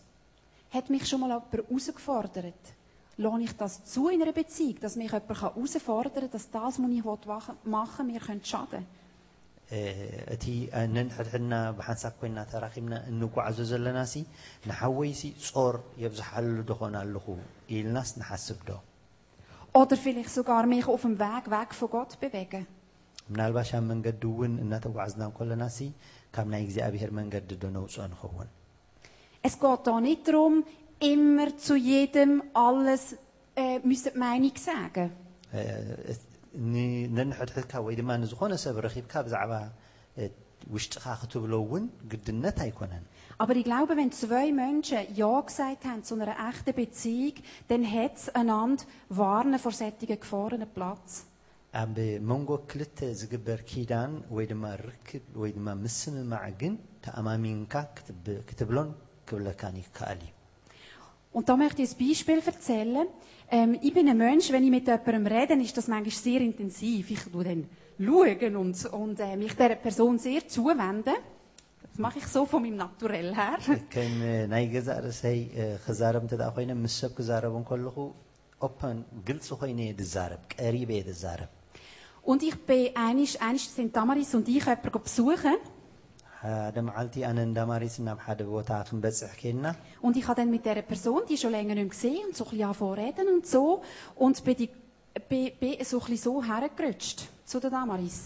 Hat mich schon mal jemand herausgefordert? Lohne ich das zu in einer Beziehung, dass mich jemand herausfordern kann, dass das, was ich machen will, mir könnte schaden? እ፣ እቲ ነንሕድሕድና ብሓንሳብ ኮይንና ተራኺብና እንጓዓዞ ዘለና ሲ ንሓወይሲ ጾር የብዝሓሉ ድኾን ኣለኹ ኢልናስ ንሓስብ ዶ Oder vielleicht sogar mich auf dem Weg weg von Gott bewegen? ምናልባሽ ኣብ መንገዲ እውን እናተጓዓዝና ከለና ሲ ካብ ናይ እግዚኣብሔር መንገዲ ዶ ነውፅኦ ንኸውን Es geht da nicht darum, immer zu jedem alles äh, müssen die Meinung sagen. እ፣ ን- ነንሕድሕድካ ወይ ድማ ንዝኾነ ሰብ ረኺብካ ብዛዕባ እ፣ ውሽጢኻ ክትብሎ እውን ግድነት ኣይኮነን Aber ich glaube, wenn zwei Menschen Ja gesagt haben zu einer echten Beziehung, dann hat es einander warnen vor solchen Gefahren einen Platz. ኣብ መንጎ ክልተ ዝግበር ኪዳን ወይ ድማ ርክብ ወይ ድማ ምስምማዕ ግን ተኣማሚንካ ክትብ- ክትብሎን ክብለካን ይከኣል እዩ Und da möchte ich ein Beispiel erzählen. Ähm, ich bin ein Mensch, wenn ich mit jemandem rede, ist das manchmal sehr intensiv. Ich schaue dann schauen und, und äh, mich dieser Person sehr zuwenden. Das mache ich so von meinem Naturell her. ከም ናይ ገዛእ ርእሰይ እ፣ ክዛረብ እንተ ደኣ ኮይነ ምስ ሰብ ክዛረብ እንከለኹ ኦፐን ግልፂ ኮይነ እየ ዝዛረብ ቀሪበ እየ ዝዛረብ Und ich bin einisch, einisch sind Damaris und ich jemanden besuchen. ሓደ መዓልቲ ኣነ እንዳማሪስ ናብ ሓደ ቦታ ክንበፅሕ ከይድና Und ich habe dann mit dieser Person, die schon länger nicht mehr gesehen, und so ein bisschen angefangen zu reden und so. Und bin, die, bin, bin so ein bisschen so hergerutscht zu der Damaris.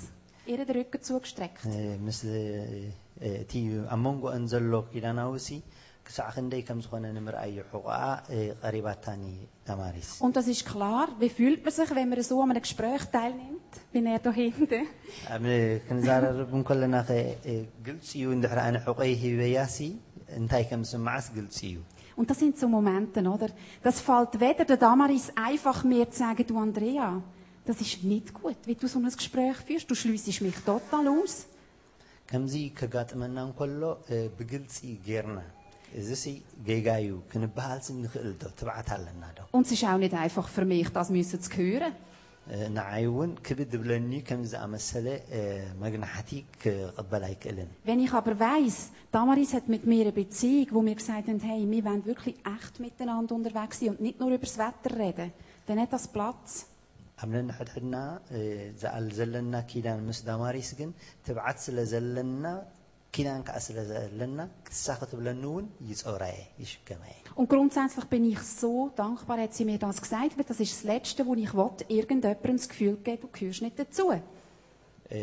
Ihr den Rücken zugestreckt. እ፣ ምስ እ፣ እቲ ኣብ መንጎአን ዘሎ ኪዳናውሲ ክሳዕ ክንደይ ከም ዝኾነ ንምርኣይ ሕቑኣ እ፣ ቀሪባታኒ ዳማሪስ Und das ist klar, wie fühlt man sich, wenn man so an einem Gespräch teilnimmt, wie er da hinten. ኣብ ክንዛረርብ እንከለና ኸ እ፣ ግልፂ እዩ እንድሕር ኣነ ሕቆይ ሂበያሲ እንታይ ከም ዝስማዓስ ግልፂ እዩ Und das sind so Momente, oder? Das fällt weder der Damaris einfach mehr zu sagen, du Andrea, das ist nicht gut, wie du so ein Gespräch führst. Du schliessest mich total aus. ከምዚ ከጋጥመና እንከሎ እ፣ ብግልፂ ጌርና እዚ ሲ ጌጋ እዩ ክንበሃልሲ ንኽእል ዶ ትብዓት ኣለና ዶ Und es ist auch nicht einfach für mich, das müssen zu hören. እ፣ ንዓይ እውን ክብድ ብለኒ ከም ዝኣመሰለ እ፣ መግናሕቲ ክቕበል ኣይክእልን Wenn ich aber weiss, Damaris hat mit mir eine Beziehung, wo wir gesagt haben, hey, wir wollen wirklich echt miteinander unterwegs sein und nicht nur über das Wetter reden, dann hat das Platz. ኣብ ነንሕድሕድና እ፣ ዝኣል ዘለና ኪዳን ምስ ዳማሪስ ግን ትብዓት ስለ ዘለና ኪዳን ከዓ ስለ ዘለና ክትሳኽት ብለኒ እውን ይፀውራየ ይሽከመ እየ Und grundsätzlich bin ich so dankbar, hat sie mir das gesagt, weil das ist das Letzte, wo ich will, irgendjemandem das Gefühl geben, du gehörst nicht dazu. እ፣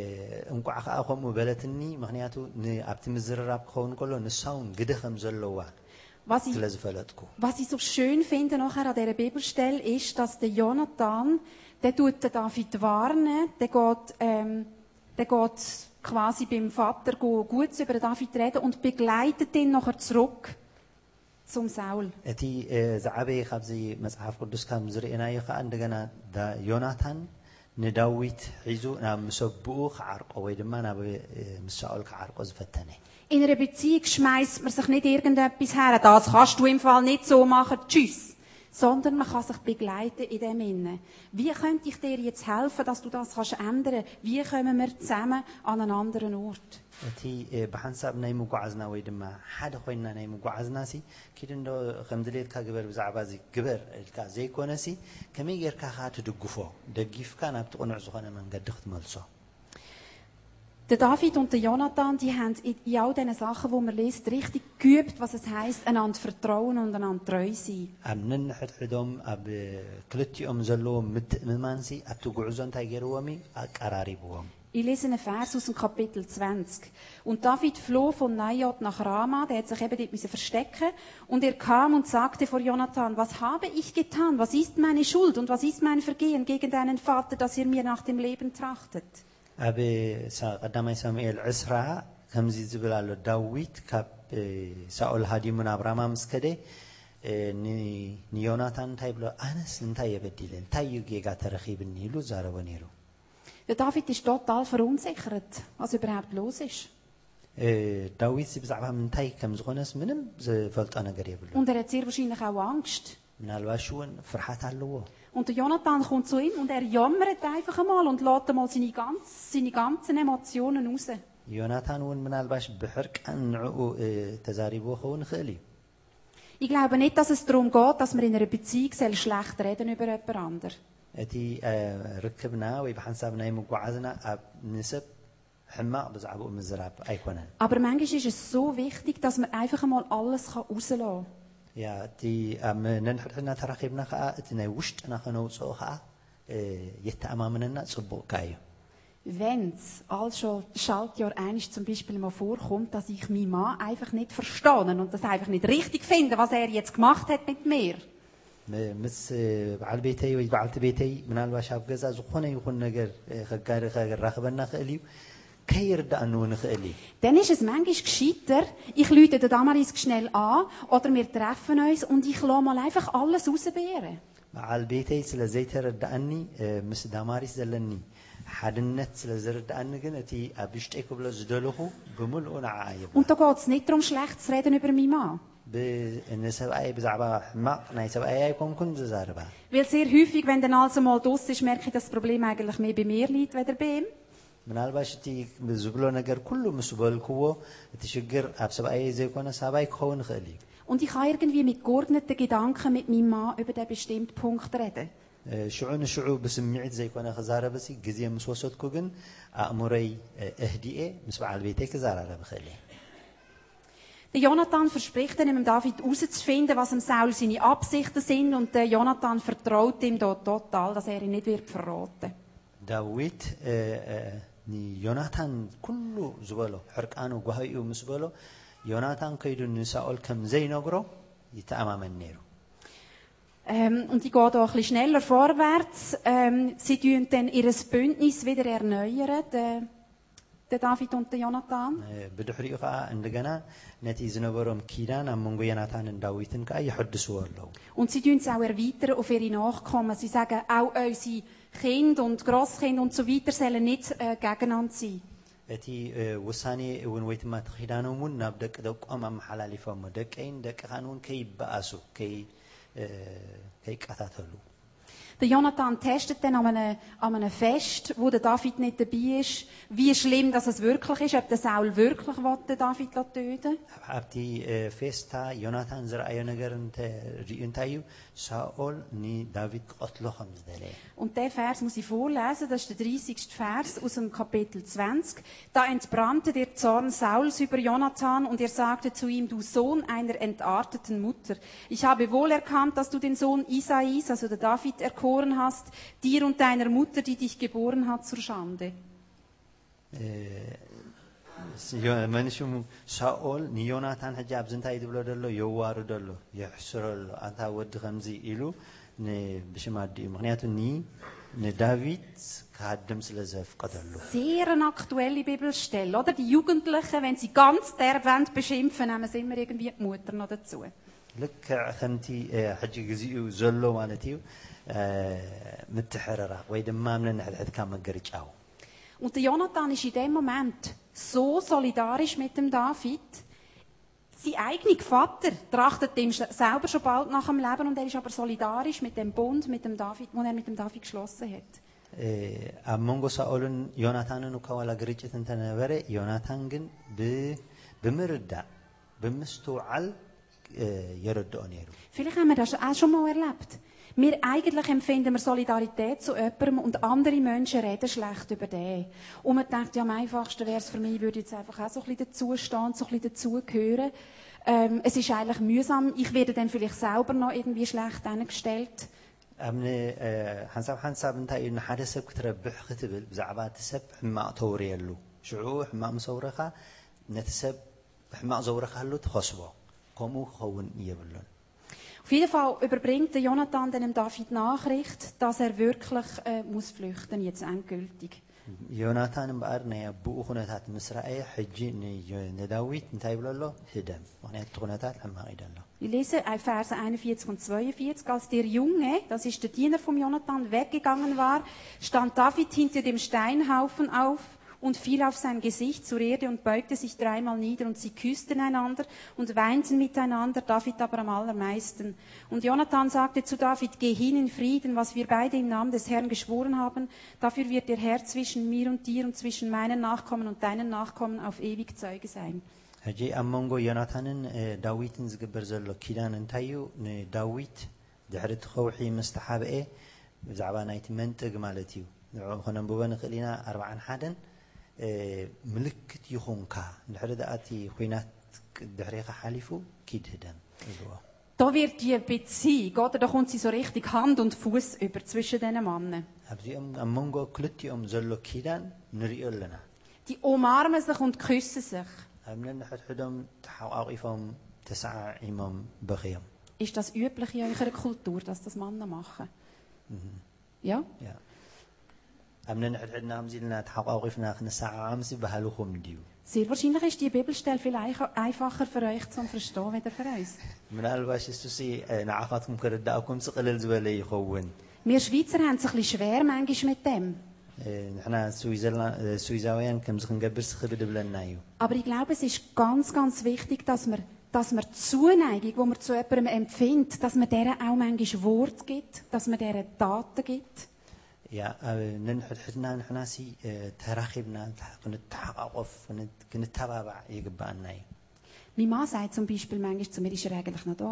እንቋዕ ከዓ ከምኡ በለትኒ ምክንያቱ ን- ኣብቲ ምዝርራብ ክኸውን ከሎ ንሳ እውን ግደ ከም ዘለዋ Was ich, ስለ ዝፈለጥኩ was ich so schön finde nachher an dieser Bibelstelle ist, dass der Jonathan, der tut den David warnen, der geht, ähm, der geht quasi beim Vater go Gutes über den David reden und begleitet ihn nachher zurück zum Saul. እቲ እ፣ ዝዓበየ ካብዚ መፅሓፍ ቅዱስ ካብ ዝርአናዮ ከዓ እንደገና ዳ- ዮናታን ንዳዊት ሒዙ ናብ ምሰብኡ ክዓርቆ ወይ ድማ ናብ እ፣ ምስ ሳኦል ክዓርቆ ዝፈተነ In einer Beziehung schmeißt man sich nicht irgendetwas her, das kannst du im Fall nicht so machen, tschüss. Sondern man kann sich begleiten in dem Innen. Wie könnte ich dir jetzt helfen, dass du das kannst ändern? Wie kommen wir zusammen an einen anderen Ort? እቲ እ፣ ብሓንሳብ ናይ ምጓዓዝና ወይ ድማ ሓደ ኮይንና ናይ ምጓዓዝና ሲ ኪድ እንዶ ከም ድሌትካ ግበር ብዛዕባ እዚ ግበር ኢልካ ዘይኮነ ሲ ከመይ ጌርካ ካ ትድግፎ ደጊፍካ ናብቲ ቁኑዕ ዝኾነ መንገዲ ክትመልሶ Der David und der Jonathan, die haben in in all diesen Sachen, die man liest, richtig geübt, was es heisst, einander vertrauen und einander treu sein. ኣብ ነንሕድሕዶም ኣብ እ፣ ክልቲኦም ዘለዎም ምትእምማን ሲ ኣብቲ ጉዕዞ እንታይ ገይርዎም እዩ ኣቀራሪብዎም Ich lese einen Vers aus dem Kapitel 20. Und David floh von Najot nach Rama, der hat sich eben dort müssen verstecken. Und er kam und sagte vor Jonathan, was habe ich getan? Was ist meine Schuld und was ist mein Vergehen gegen deinen Vater, dass ihr mir nach dem Leben trachtet? ኣብ ሳ- ቀዳማይ ሳሙኤል ዕስራ ከምዚ ዝብል ኣሎ ዳዊት ካብ እ፣ ሳኦል ሃዲሙ ናብ ራማ ምስ ከደ እ፣ ኒ- ንዮናታን እንታይ ብሎ ኣነስ እንታይ የበዲለ እንታይ እዩ ጌጋ ተረኺብኒ ኢሉ ዛረቦ ነይሩ Der David ist total verunsichert, was überhaupt los ist. እ፣ ዳዊት ብዛዕባ ምንታይ ከም ዝኾነስ ምንም ዝፈልጦ ነገር የብሉ Und er hat sehr wahrscheinlich auch Angst. ምናልባሽ እውን ፍርሓት ኣለዎ Und der Jonathan kommt zu ihm und er jammert einfach einmal und lässt einmal seine, ganz, seine ganzen Emotionen raus. ዮናታን እውን ምናልባሽ ብሕርቃን ንዕኡ እ፣ ተዛሪብዎ ክኸውን ይኽእል እዩ Ich glaube nicht, dass es darum geht, dass man in einer Beziehung soll schlecht reden über jemand anderen. እቲ እ፣ ርክብና ወይ ብሓንሳብ ናይ ምጓዓዝና ኣብ ንሰብ ሕማቕ ብዛዕባኡ ምዝራብ ኣይኮነን Aber manchmal ist es so wichtig, dass man einfach einmal alles kann rauslassen kann. ያ እቲ ኣብ ነንሕድሕድና ተራኺብና ከዓ እቲ ናይ ውሽጥና ከነውፅኦ ከዓ እ፣ የተኣማምነና ፅቡቕካ እዩ Wenn es all schon Schaltjahr einisch zum Beispiel mal vorkommt, dass ich meinen Mann einfach nicht verstehe und das einfach nicht richtig finde, was er jetzt gemacht hat mit mir. ም- ምስ እ፣ በዓል ቤተይ ወይ በዓልቲ ቤተይ ምናልባሽ ኣብ ገዛ ዝኾነ ይኹን ነገር እ፣ ከጋሪ ከራኽበና ክእል እዩ ከይርዳእኒ እውን ይኽእል እዩ Dann ist es manchmal gescheiter, ich lüte den Damaris schnell an oder wir treffen uns und ich lasse mal einfach alles rausbeeren. በዓል ቤተይ ስለ ዘይተረዳእኒ እ፣ ምስ ዳማሪስ ዘለኒ ሓድነት ስለ ዝርዳእኒ ግን እቲ ኣብ ውሽጠይ ክብሎ ዝደለኹ ብምልኡ ንዓዓ የብላ Und da geht es nicht darum, schlecht zu reden über meinen Mann. ብ- ንሰብኣይ ብዛዕባ ሕማቕ ናይ ሰብኣይ ኣይኮንኩን ዝዛርባ Weil sehr häufig, wenn dann also mal draus ist, merke ich, dass das Problem eigentlich mehr bei mir liegt, weder bei ihm. ምናልባሽ እቲ ዝብሎ ነገር ኩሉ ምስ በልክዎ እቲ ሽግር ኣብ ሰብኣይ ዘይኮነ ሳባይ ክኸውን ይኽእል እዩ Und ich kann irgendwie mit geordneten Gedanken mit meinem Mann über den bestimmten Punkt reden. እ፣ ሽዑ ንሽዑ ብስምዒት ዘይኮነ ክዛረበሲ ግዜ ምስ ወሰድኩ ግን ኣእምሮይ እ፣ እህዲኤ ምስ በዓል ቤተይ ክዘራረብ ይኽእል እየ Der Jonathan verspricht dann dem David herauszufinden, was im Saul seine Absichten sind und der Jonathan vertraut ihm dort total, dass er ihn nicht wird verraten. ዳዊት እ፣ እ፣ ንዮናታን ኩሉ ዝበሎ ሕርቃኑ ጓሂኡ ምስ በሎ ዮናታን ከይዱ ንሳኦል ከም ዘይነግሮ ይተኣማመን ነይሩ Ähm, und ich gehe da ein bisschen schneller vorwärts. Ähm, sie tun dann ihr Bündnis wieder erneuern, der, der David und der Jonathan. እ፣ ብድሕሪኡ ከዓ እንደገና ነቲ ዝነበሮም ኪዳን ኣብ መንጎ ዮናታንን ዳዊትን ከዓ ይሐድስዎ ኣለዉ Und sie tun es auch erweitern auf ihre Nachkommen. Sie sagen, auch unsere Kinder und Grosskinder und so weiter sollen nicht äh, gegeneinander sein. እቲ እ፣ ውሳኔ እውን ወይ ድማ እቲ ኺዳኖም እውን ናብ ደቂ ደቆም ኣመሓላሊፎሞ ደቀይን ደቅኻን እውን ከይበኣሱ ከይ- እ፣ ከይቃታተሉ Der Jonathan testet dann an einem, an einem Fest, wo der David nicht dabei ist, wie schlimm das es wirklich ist, ob der Saul wirklich will, den David töten ኣብ- ኣብቲ እ፣ ፌስታ ዮናታን ዝረኣዮ ነገር እንተ- ርኡ እንታይ እዩ ሳኦል ንዳዊት ክቐትሎ ከም ዝደለየ Und der Vers muss ich vorlesen, das ist der 30. Vers aus dem Kapitel 20. Da entbrannte der Zorn Sauls über Jonathan und er sagte zu ihm, du Sohn einer entarteten Mutter, ich habe wohl erkannt, dass du den Sohn Isais, also der David, erkoren hast, dir und deiner Mutter, die dich geboren hat, zur Schande. መንሽሙ ሳኦል ንዮናታን ሕጂ ኣብዚ እንታይ ዝብሎ ደሎ የዋርዶ ኣሎ የሕስሮ ኣሎ ኣንታ ወዲ ከምዚ ኢሉ ን- ብሽማ ኣዲኡ ምክንያቱ ኒ ንዳዊት ክሃድም ስለ ዘፍቀደሉ Sehr eine aktuelle Bibelstelle, oder? Die Jugendlichen, wenn sie ganz derb wollen beschimpfen, nehmen sie immer irgendwie die Mutter noch dazu. ልክዕ ከምቲ እ፣ ሕጂ ግዜኡ ዘሎ ማለት እዩ እ፣ ምትሕርራቅ ወይ ድማ ምንንሕድሕድካ መገርጫው Und der Jonathan ist in dem Moment so solidarisch mit dem David. Sein eigener Vater trachtet ihm sch- selber schon bald nach dem Leben und er ist aber solidarisch mit dem Bund, mit dem David, den er mit dem David geschlossen hat. እ፣ ኣብ መንጎ ሳኦልን ዮናታንን እኳ ዋላ ግርጭት እንተነበረ ዮናታን ግን ብ- ብምርዳእ ብምስትውዓል እ፣ የረድኦ ነይሩ Vielleicht haben wir das auch schon mal erlebt. Wir eigentlich empfinden wir Solidarität zu jemandem und andere Menschen reden schlecht über den. Und man denkt, ja, am einfachsten wäre es für mich, ich würde jetzt einfach auch so ein bisschen dazustehen, so ein bisschen dazugehören. Ähm, es ist eigentlich mühsam. Ich werde dann vielleicht selber noch irgendwie schlecht angestellt. ኣብ ን- እ፣ ሓንሳብ ሓንሳብ እንታይ እዩ ንሓደ ሰብ ክትረብሕ ክትብል ብዛዕባ እቲ ሰብ ሕማቕ ተውርየሉ ሽዑ ሕማቕ ምሰውረኻ ነቲ ሰብ ሕማቕ ዘውረኻሉ ትኸስቦ ከምኡ ክኸውን የብሉን Auf jeden Fall überbringt der Jonathan dem David Nachricht, dass er wirklich äh, muss flüchten, jetzt endgültig. ዮናታን እምበኣር ናይ ኣቦኡ ኩነታት ምስ ረኣየ ሕጂ ንዮ- ንዳዊት እንታይ ይብሎ ኣሎ ህደም ምክንያቱ እቲ ኩነታት ሕማቕ እዩ ደሎ Wir lesen äh, Verse 41 und 42. Als der Junge, das ist der Diener vom Jonathan, weggegangen war, stand David hinter dem Steinhaufen auf und fiel auf sein Gesicht zur Erde und beugte sich dreimal nieder und sie küssten einander und weinten miteinander, David aber am allermeisten. Und Jonathan sagte zu David, geh hin in Frieden, was wir beide im Namen des Herrn geschworen haben, dafür wird der Herr zwischen mir und dir und zwischen meinen Nachkommen und deinen Nachkommen auf ewig Zeuge sein. ሕጂ ኣብ መንጎ ዮናታንን እ፣ ዳዊትን ዝግበር ዘሎ ኪዳን እንታይ እዩ ንዳዊት ድሕሪ እቲ ከውሒ ምስ ተሓብአ ብዛዕባ ናይቲ መንጥግ ማለት እዩ ንዕኡ ክነንብቦ ንኽእል ኢና ኣርባዓን ሓደን እ፣ ምልክት ይኹንካ ድሕሪ ደኣቲ ኩናት ድሕሪኻ ሓሊፉ ኪድ ህደም ይብልዎ Da wird die Beziehung, oder? Da kommt sie so richtig Hand und Fuß über zwischen diesen Männern. ኣብዚኦም ኣብ መንጎ ክልቲኦም ዘሎ ኪዳን ንሪኦ ኣለና Die umarmen sich und küssen sich. ኣብ ነንሕድሕዶም ተሓቋቂፎም ተሰዓዒሞም በኺዮም Ist das üblich in eurer Kultur, dass das Männer machen? Ja? ያ Sehr wahrscheinlich ist die Bibelstelle vielleicht einfacher für euch zu Verstehen, weder für uns. Wir Schweizer haben es ein bisschen schwer manchmal mit dem. Aber ich glaube, es ist ganz, ganz wichtig, dass man dass man die Zuneigung, die man zu jemandem empfindet, dass man deren auch manchmal Wort gibt, dass man deren Taten gibt. ያ ኣብ ነንሕድሕድና ንሕናሲ እ፣ ተራኺብና ታ- ክንተሓቋቆፍ ክን- ክንተባባዕ ይግባአና እዩ Mein Mann sagt zum Beispiel manchmal zu mir, ist er eigentlich noch da?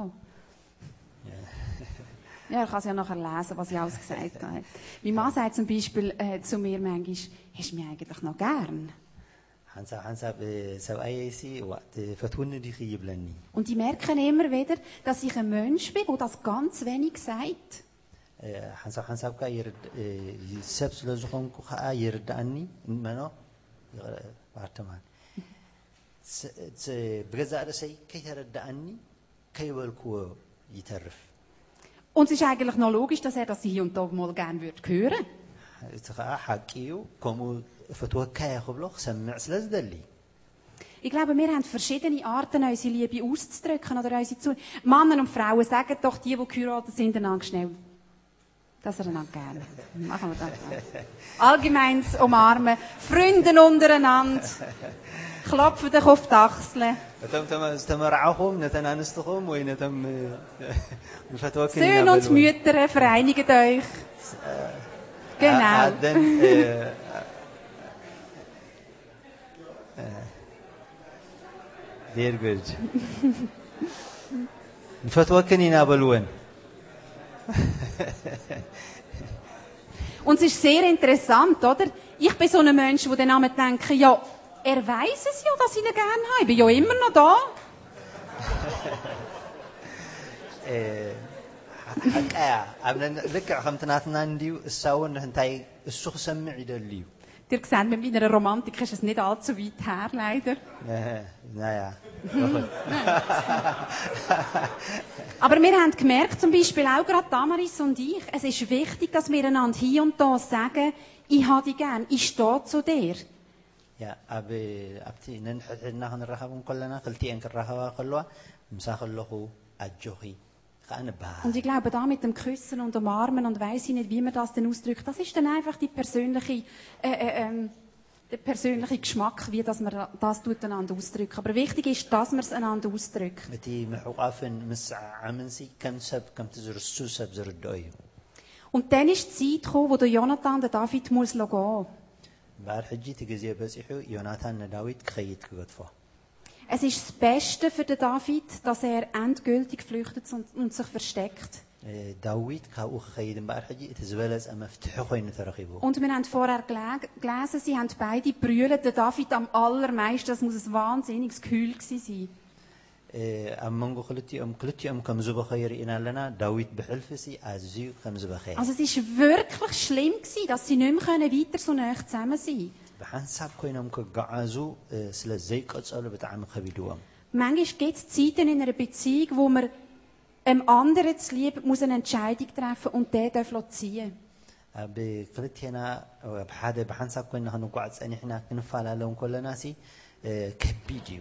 Ja, er kann es ja nachher lesen, was ich alles gesagt habe. Mein Mann sagt zum Beispiel äh, zu mir manchmal, hast du mich eigentlich noch gern? ሓንሳብ ሓንሳብ እ፣ ሰብኣየሲ ዋዕት ፈትውኒ ዲኺ ይብለኒ Und ich merke immer wieder, dass ich ein Mensch bin, der das ganz wenig sagt. እ፣ ሓንሳብ ሓንሳብካ ይርድ- እ፣ ሰብ ስለ ዝኾንኩ ከዓ ይርዳእኒ መኖ ባርተማን ስ- ስ- ብገዛእ ርእሰይ ከይተረዳእኒ ከይበልክዎ ይተርፍ Und es ist eigentlich noch logisch, dass er das hier und da mal gerne würde hören. እቲ ከዓ ሓቂ እዩ ከምኡ ፈትወካ እየ ክብሎ ክሰምዕ ስለ ዝደሊ Ich glaube, wir haben verschiedene Arten, unsere Liebe auszudrücken oder unsere zu. Männer und Frauen sagen doch, die, die geheiratet sind, einander schnell. das er noch gerne. Machen wir das. Allgemeins umarmen. Freunden untereinander. Klopfen dich auf die Achseln. Söhne und Mütter, äh, vereinigt euch. Genau. Sehr gut. نفتوكني نابلون Und es ist sehr interessant, oder? Ich bin so ein Mensch, der dann einmal denkt, ja, er weiß es ja, dass ich ihn gerne habe. Ich bin ja immer noch da. ሓቀያ ኣብ ነን- ልክዕ ከምቲ ናትና እንድዩ እሳ እውን እንታይ እሱ ክሰምዕ ይደሊ እዩ Ihr seht, mit meiner Romantik ist es nicht allzu weit her, leider. Naja. Aber wir haben gemerkt, zum Beispiel auch gerade Damaris und ich, es ist wichtig, dass wir einander hier und da sagen, ich habe dich gern, ich stehe zu dir. يا أبي أبتي نن حنا هن الرهاب كلنا قلتي أنك الرهاب كلها مساخ اللهو أجوهي und ich glaube, da mit dem Küssen und Umarmen und weiß ich nicht, wie man das denn ausdrückt, das ist dann einfach die persönliche, äh, äh, äh, der persönliche Geschmack, wie dass man das einander ausdrückt. Aber wichtig ist, dass man es einander ausdrückt. Und dann ist die Zeit gekommen, wo Jonathan den David muss gehen. بعد حجيتي قزيه بسيحو يوناتان داويد خيط قدفه es ist das Beste für den David, dass er endgültig flüchtet und, sich versteckt. Und wir haben vorher gelesen, sie haben beide brüllt, den David am allermeisten. Das muss ein wahnsinniges Geheul sein. Also es war wirklich schlimm dass sie nicht mehr weiter so nah zusammen sein können. ብሓንሳብ ኮይኖም ክገዓዙ እ፣ ስለ ዘይቀፀሉ ብጣዕሚ ከቢድዎም Manchmal gibt es Zeiten in einer Beziehung, wo man einem anderen zu lieb muss eine Entscheidung treffen und der darf ziehen. ኣብ ክልቴና ኣብ ሓደ ብሓንሳብ ኮይና ክንጓዓዝ ፀኒሕና ክንፈላለው ከለናሲ እ፣ ከቢድ እዩ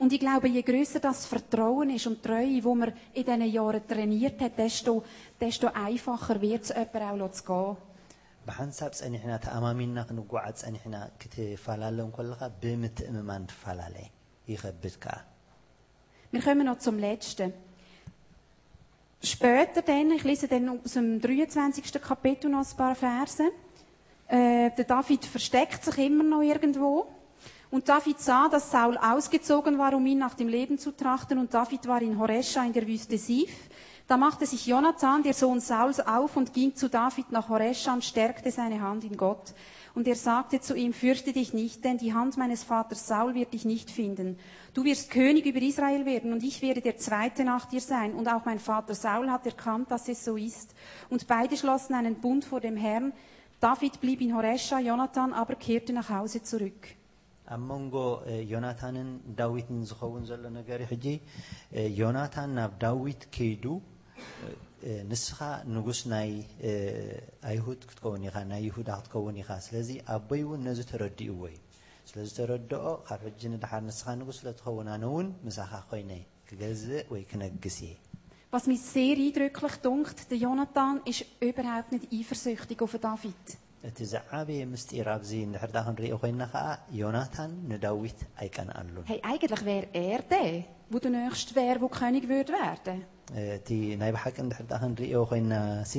Und ich glaube, je grösser das Vertrauen ist und die Treue, die man in diesen Jahren trainiert hat, desto, desto einfacher wird es jemandem auch zu gehen. ብሓንሳብ ፀኒሕና ተኣማሚንና ክንጓዓዝ ፀኒሕና ክትፈላለው ከለካ ብምትእምማን ትፈላለየ ይከብድ ከዓ Wir kommen noch zum Letzten. Später dann, ich lese dann aus dem 23. Kapitel noch ein paar Verse. Äh, der David versteckt sich immer noch irgendwo. Und David sah, dass Saul ausgezogen war, um ihn nach dem Leben zu trachten. Und David war in Horesha in der Wüste Sif. Da machte sich Jonathan, der Sohn Sauls, auf und ging zu David nach Horesha und stärkte seine Hand in Gott. Und er sagte zu ihm, fürchte dich nicht, denn die Hand meines Vaters Saul wird dich nicht finden. Du wirst König über Israel werden und ich werde der Zweite nach dir sein. Und auch mein Vater Saul hat erkannt, dass es so ist. Und beide schlossen einen Bund vor dem Herrn. David blieb in Horesha, Jonathan aber kehrte nach Hause zurück. ኣብ መንጎ እ፣ ዮናታንን ዳዊትን ዝኸውን ዘሎ ነገር እዩ ሕጂ እ፣ ዮናታን ናብ ዳዊት ከይዱ እ፣ እ፣ ንስኻ ንጉስ ናይ እ፣ ኣይሁድ ክትከውን ኢኻ ናይ ይሁዳ ክትከውን ኢኻ ስለዚ ኣቦይ እውን ነዚ ተረዲእዎ እዩ ስለ ዝተረድኦ ካብ ሕጂ ንድሓር ንስኻ ንጉስ ስለ ትኸውን ኣነ እውን ምሳኻ ኮይነ ክገዝእ ወይ ክነግስ እየ Was mich sehr eindrücklich dunkt, der Jonathan ist überhaupt nicht eifersüchtig auf David. እቲ ዝዓበየ ምስጢር ኣብዚ እንድሕር ዳ ክንሪኦ ኮይንና ከዓ ዮናታን ንዳዊት ኣይቀንኣሉን Hey, eigentlich wäre er der, wo der Nächste wäre, wo König würde werden. እቲ ናይ ብሓቂ እንድሕር ዳ ክንሪኦ ኮይንና ሲ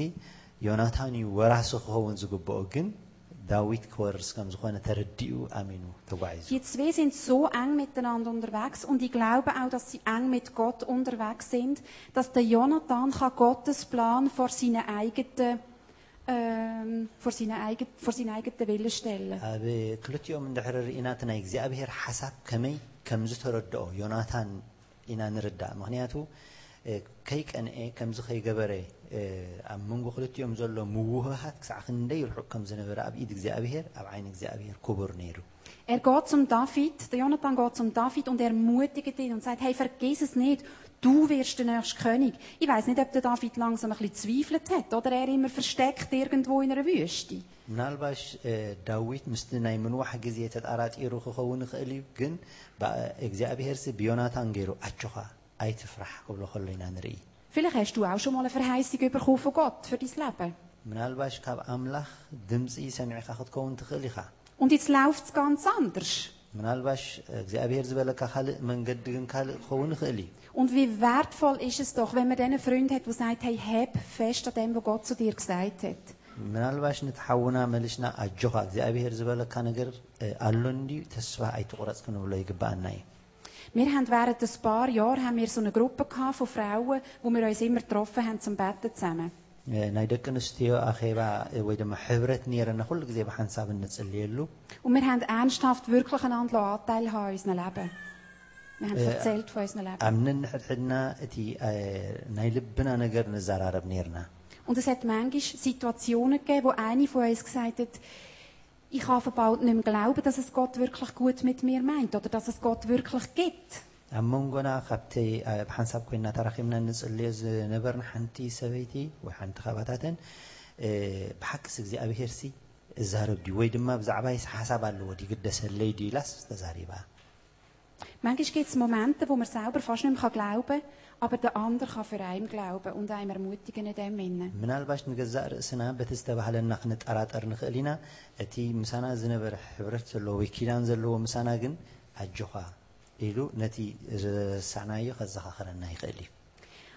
ዮናታን እዩ ወራሲ ክኸውን ዝግብኦ ግን ዳዊት ክወርስ ከም ዝኾነ ተረዲኡ ኣሚኑ ተጓዒዙ Die zwei sind so eng miteinander unterwegs und ich glaube auch, dass sie eng mit Gott unterwegs sind, dass der Jonathan kann Gottes Plan vor seinen eigenen, ähm, vor seinen eigenen, vor seinen eigenen Willen stellen. ኣብ ክልቲኦም እንድሕር ርኢና እቲ ናይ እግዚኣብሔር ሓሳብ ከመይ ከም ዝተረድኦ ዮናታን ኢና ንርዳእ ምክንያቱ እ፣ ከይቀንአ ከምዚ ከይገበረ እ፣ ኣብ መንጎ ክልቲኦም ዘሎ ምውህሃት ክሳዕ ክንደይ ርሑቅ ከም ዝነበረ ኣብ ኢድ እግዚኣብሔር ኣብ ዓይኒ እግዚኣብሔር ክቡር ነይሩ Er geht zum David, der Jonathan geht zum David und ermutigt ihn und sagt, hey, vergiss es nicht, du wirst der nächste König. Ich weiß nicht, ob der David langsam ein bisschen zweifelt hat oder er immer versteckt irgendwo in einer Wüste. ምናልባሽ እ፣ ዳዊት ምስቲ ናይ ምንዋሕ ግዜ ተጣራጢሩ ክኸውን ይኽእል እዩ ግን ባ- እግዚኣብሔር ሲ ብዮናታን ገይሩ ኣችኻ ኣይትፍራሕ ክብሎ ከሎ ኢና ንርኢ Vielleicht hast du auch schon mal eine Verheißung bekommen von Gott für dein Leben. ምናልባሽ ካብ ኣምላኽ ድምፂ ሰሚዕካ ክትከውን ትኽእል ኢኻ Und jetzt läuft es ganz anders. ምናልባሽ እግዚኣብሔር ዝበለካ ካልእ መንገዲ ግን ካልእ ክኸውን ይኽእል እዩ Und wie wertvoll ist es doch, wenn man den Freund hat, der sagt, hey, heb fest an dem, was Gott zu dir gesagt hat. ምናልባሽ ንትሓውና መሊሽና ኣጆኻ እግዚኣብሔር ዝበለካ ነገር እ፣ ኣሎ እንድዩ ተስፋ ኣይትቑረፅ ክንብሎ ይግባአና እዩ Wir haben während ein paar Jahren haben wir so eine Gruppe gehabt von Frauen, wo wir uns immer getroffen haben zum Betten zusammen. እ፣ ናይ ደቂ ኣንስትዮ ኣኼባ እ፣ ወይ ድማ ሕብረት ነረና ኩሉ ግዜ ብሓንሳብ እንፅልየሉ Und wir haben ernsthaft wirklich einander Anteil haben an unserem Leben. Wir haben Äh, erzählt von unserem Leben. ኣብ ነንሕድሕድና እቲ እ፣ ናይ ልብና ነገር ንዘራረብ ነርና Und es hat manchmal Situationen gegeben, wo eine von uns gesagt hat, ich kann bald nicht mehr glauben, dass es Gott wirklich gut mit mir meint oder dass es Gott wirklich gibt. ኣብ መንጎና ካብቲ እ፣ ብሓንሳብ ኮይንና ተራኺብና ንፅልዮ ዝነበርና ሓንቲ ሰበይቲ ወይ ሓንቲ ካባታተን እ፣ ብሓቂስ እግዚኣብሔር ሲ እዛረብ ድዩ ወይ ድማ ብዛዕባ ይስ ሓሳብ ኣለዎ ዲግደሰለይ ድዩ ኢላስ ተዛሪባ Manchmal gibt es Momente, wo man selber fast nicht mehr glauben kann, aber der andere kann für einen glauben und einem ermutigen in dem Innen. ምናልባሽ ንገዛእ ርእስና በቲ ዝተባሃለና ክንጠራጠር ንኽእል ኢና እቲ ምሳና ዝነበረ ሕብረት ዘለዎ ወይ ኪዳን ዘለዎ ምሳና ግን ኣጆኻ ኢሉ ነቲ ረሳዕናዮ ከዘኻኽረና ይኽእል እዩ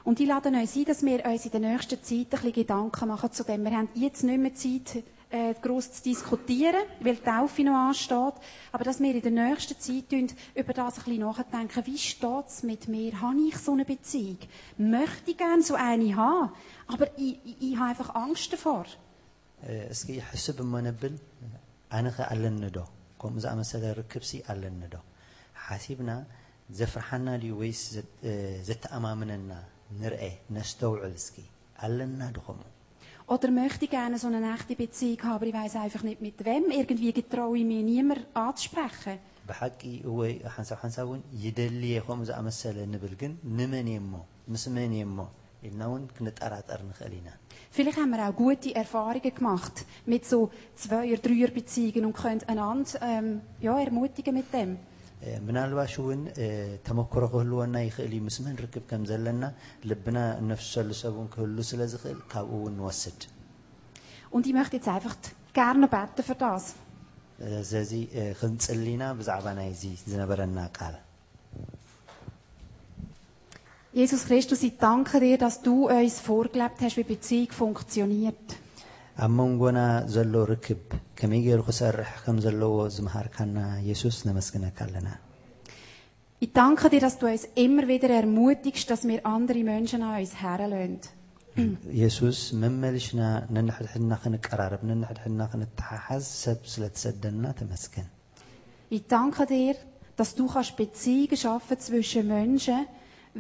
Und ich lade uns ein, dass wir uns in der nächsten Zeit ein bisschen Gedanken machen zu dem. Wir haben jetzt nicht mehr Zeit, äh, gross zu diskutieren, weil die Taufe noch ansteht. Aber dass wir in der nächsten Zeit tun, über das ein bisschen nachdenken. Wie steht es mit mir? Habe ich so eine Beziehung? Möchte ich gerne so eine haben? Aber ich, ich, ich habe einfach Angst davor. እ፣ እስኪ ሕስብ እሞ ነብል ኣነ ኸ ኣለኒ ዶ ከምኡ ዝኣመሰለ ርክብሲ ኣለኒ ዶ ሓሲብና ዘፍርሓና ድዩ ወይስ ዘ- እ፣ ዘተኣማምነና ንርአ ነስተውዕል እስኪ ኣለና ድኸምኡ Oder möchte ich gerne so eine echte Beziehung haben, aber ich weiß einfach nicht mit wem. Irgendwie getraue ich mich niemand anzusprechen. ብሓቂ ወይ ሓንሳብ ሓንሳብ እውን ይደልየ ከምኡ ዝኣመሰለ ንብል ግን ንመን እየ እሞ ምስ መን እየ እሞ ኢልና እውን ክንጠራጠር ንኽእል ኢና Vielleicht haben wir auch gute Erfahrungen gemacht mit so Zweier-, Dreier-Beziehungen und können einander ähm, ja, ermutigen mit dem. እ፣ ምናልባሽ እውን እ፣ ተመክሮ ክህልወና ይኽእል እዩ ምስ መን ርክብ ከም ዘለና ልብና እነፍሰሉ ሰብ እውን ክህሉ ስለ ዝኽእል ካብኡ እውን ንወስድ Und ich möchte jetzt einfach gerne noch beten für das. እ፣ ስለዚ እ፣ ክንፅሊና ብዛዕባ ናይዚ ዝነበረና ቃል Jesus Christus, ich danke dir, dass du uns vorgelebt hast, wie Beziehung funktioniert. ኣብ መንጎና ዘሎ ርክብ ከመይ ገይሩ ክሰርሕ ከም ዘለዎ ዝምሃርካና የሱስ ነመስግነካ ኣለና Ich danke dir, dass du uns immer wieder ermutigst, dass wir andere Menschen an uns herlösen. የሱስ መመልሽና ነንሕድሕድና ክንቀራረብ ነንሕድሕድና ክንተሓሓዝ ሰብ ስለ ትሰደና ተመስገን Ich danke dir, dass du kannst Beziehungen schaffen zwischen Menschen,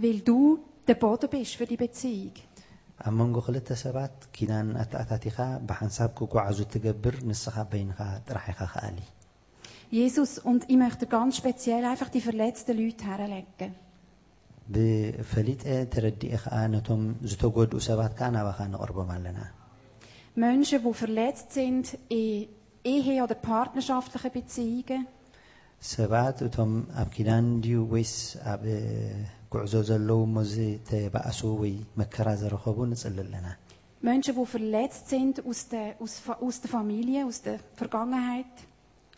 weil du der Boden bist für die Beziehung. ኣብ መንጎ ክልተ ሰባት ኪዳን ኣተኣታቲኻ ብሓንሳብ ክጓዓዙ ትገብር ንስኻ በይንኻ ጥራሕ ኢኻ ከኣሊ Jesus, und ich möchte ganz speziell einfach die verletzten Leute herlegen. ብፈሊጠ ተረዲኤ ከዓ ነቶም ዝተጎድኡ ሰባት ከዓ ናባኻ ነቕርቦም ኣለና Menschen, die verletzt sind in Ehe- oder partnerschaftlichen Beziehungen. ሰባት እቶም ኣብ ኪዳን ድዩ ወይስ ኣብ እ፣ ጉዕዞ ዘለዉ ሞዚ ተባእሱ ወይ መከራ ዝረኸቡ ንፅሊ ኣለና Menschen, die verletzt sind aus der, aus, Fa- aus der Familie, aus der Vergangenheit.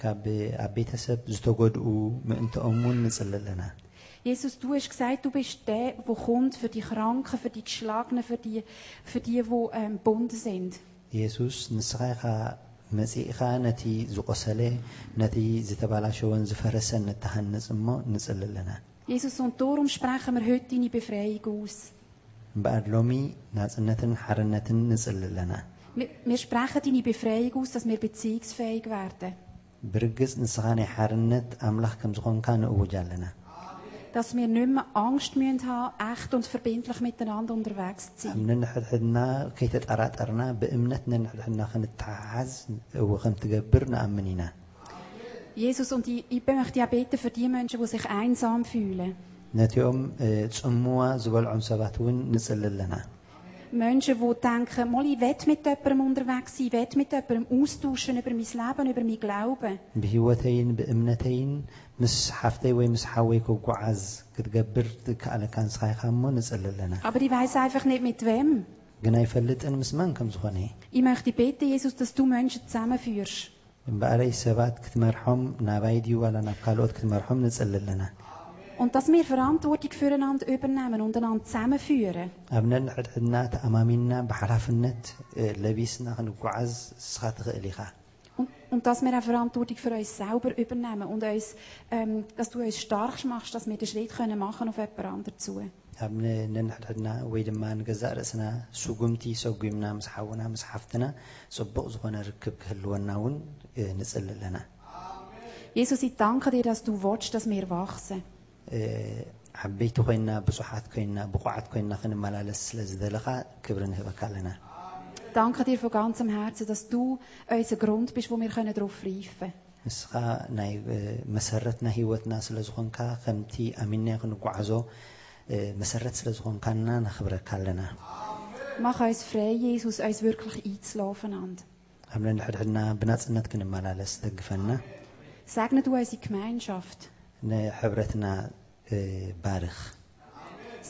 ካብ ኣብ ቤተሰብ ዝተጎድኡ ምእንትኦም እውን ንፅሊ ኣለና Jesus, du hast gesagt, du bist der, der kommt für die Kranken, für die Geschlagenen, für die, für die, die ähm, gebunden sind. ኢየሱስ ንስኻ ኢኻ መፂእኻ ነቲ ዝቆሰለ ነቲ ዝተባላሸወን ዝፈረሰን እተሃንፅ እሞ ንፅሊ ኣለና Jesus, und darum sprechen wir heute deine Befreiung aus. እምበኣር ሎሚ ናፅነትን ሓርነትን ንፅሊ ኣለና Wir, wir sprechen deine Befreiung aus, dass wir beziehungsfähig werden. ብርግፅ ንስኻ ናይ ሓርነት ኣምላኽ ከም ዝኾንካ ንእውጅ ኣለና dass wir nicht mehr Angst müssen haben, echt und verbindlich miteinander unterwegs zu sein. Jesus und ich, ich möchte ja beten für die Menschen, die sich einsam fühlen. نتيوم تشموا زبل عنصبات ون نسأل لنا. Menschen, die denken, mal, ich will mit jemandem unterwegs sein, ich will mit jemandem austauschen über mein Leben, über mein Glauben. ብሂወተይን ብእምነተይን ምስ ሓፍተይ ወይ ምስ ሓወይ ክጓዓዝ ክትገብር ከኣለካ ንስኻ ኢኻ እሞ ንፅሊ ኣለና Aber ich weiß einfach nicht mit wem. ግን ኣይፈልጥን ምስ መን ከም ዝኾነ Ich möchte beten, Jesus, dass du Menschen zusammenführst. እምበኣረይ ሰባት ክትመርሖም ናባይ ድዩ ዋላ ናብ ካልኦት ክትመርሖም ንፅሊ ኣለና Und dass wir Verantwortung füreinander übernehmen und einander zusammenführen. ኣብ ነንሕድሕድና ተኣማሚንና ብሓላፍነት እ፣ ለቢስና ክንጓዓዝ ንስኻ ትኽእል ኢኻ Und, und dass wir auch Verantwortung für uns selber übernehmen und uns, ähm, dass du uns stark machst, dass wir den Schritt können machen auf jemand anderen zu. ኣብ ነ- ነንሕድሕድና ወይ ድማ ንገዛእ ርእስና ስጉምቲ ሰጉምና ምስ ሓውና ምስ ሓፍትና ጽቡቕ ዝኾነ ርክብ ክህልወና እውን እ፣ ንፅሊ ኣለና Jesus, ich danke dir, dass du willst, dass wir wachsen. እ፣ ዓበይቲ ኮይንና ብፁሓት ኮይንና ብቑዓት ኮይንና ክንመላለስ ስለ ዝደለኻ ክብሪ ንህበካ ኣለና Danke dir von ganzem Herzen, dass du unser Grund bist, wo wir können darauf reifen ንስኻ ናይ እ፣ መሰረት ናይ ሂወትና ስለ ዝኾንካ ከምቲ ኣሚንና ክንጓዓዞ እ፣ መሰረት ስለ ዝኾንካና ነኽብረካ ኣለና Mach uns frei, Jesus, uns wirklich einzulassen aufeinander. ኣብ ነንሕድሕድና ብናፅነት ክንመላለስ ደግፈና Segne du unsere Gemeinschaft. ንሕብረትና እ፣ ባርኽ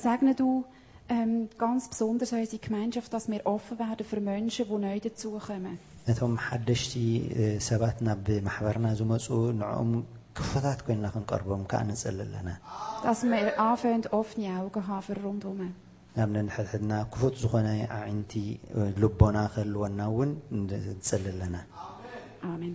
Segne du ähm, ganz besonders unsere Gemeinschaft, dass wir offen werden für Menschen, die neu dazukommen. ነቶም ሓደሽቲ እ፣ ሰባት ናብ ማሕበርና ዝመፁ ንዕኦም ክፉታት ኮይንና ክንቀርቦም ከዓ ንፅሊ ኣለና Dass wir anfangen, offene Augen haben für rundherum. ናብ ነንሕድሕድና ክፉት ዝኾነ ኣዒንቲ እ፣ ልቦና ክህልወና እውን ንፅሊ ኣለና Amen. ኣሜን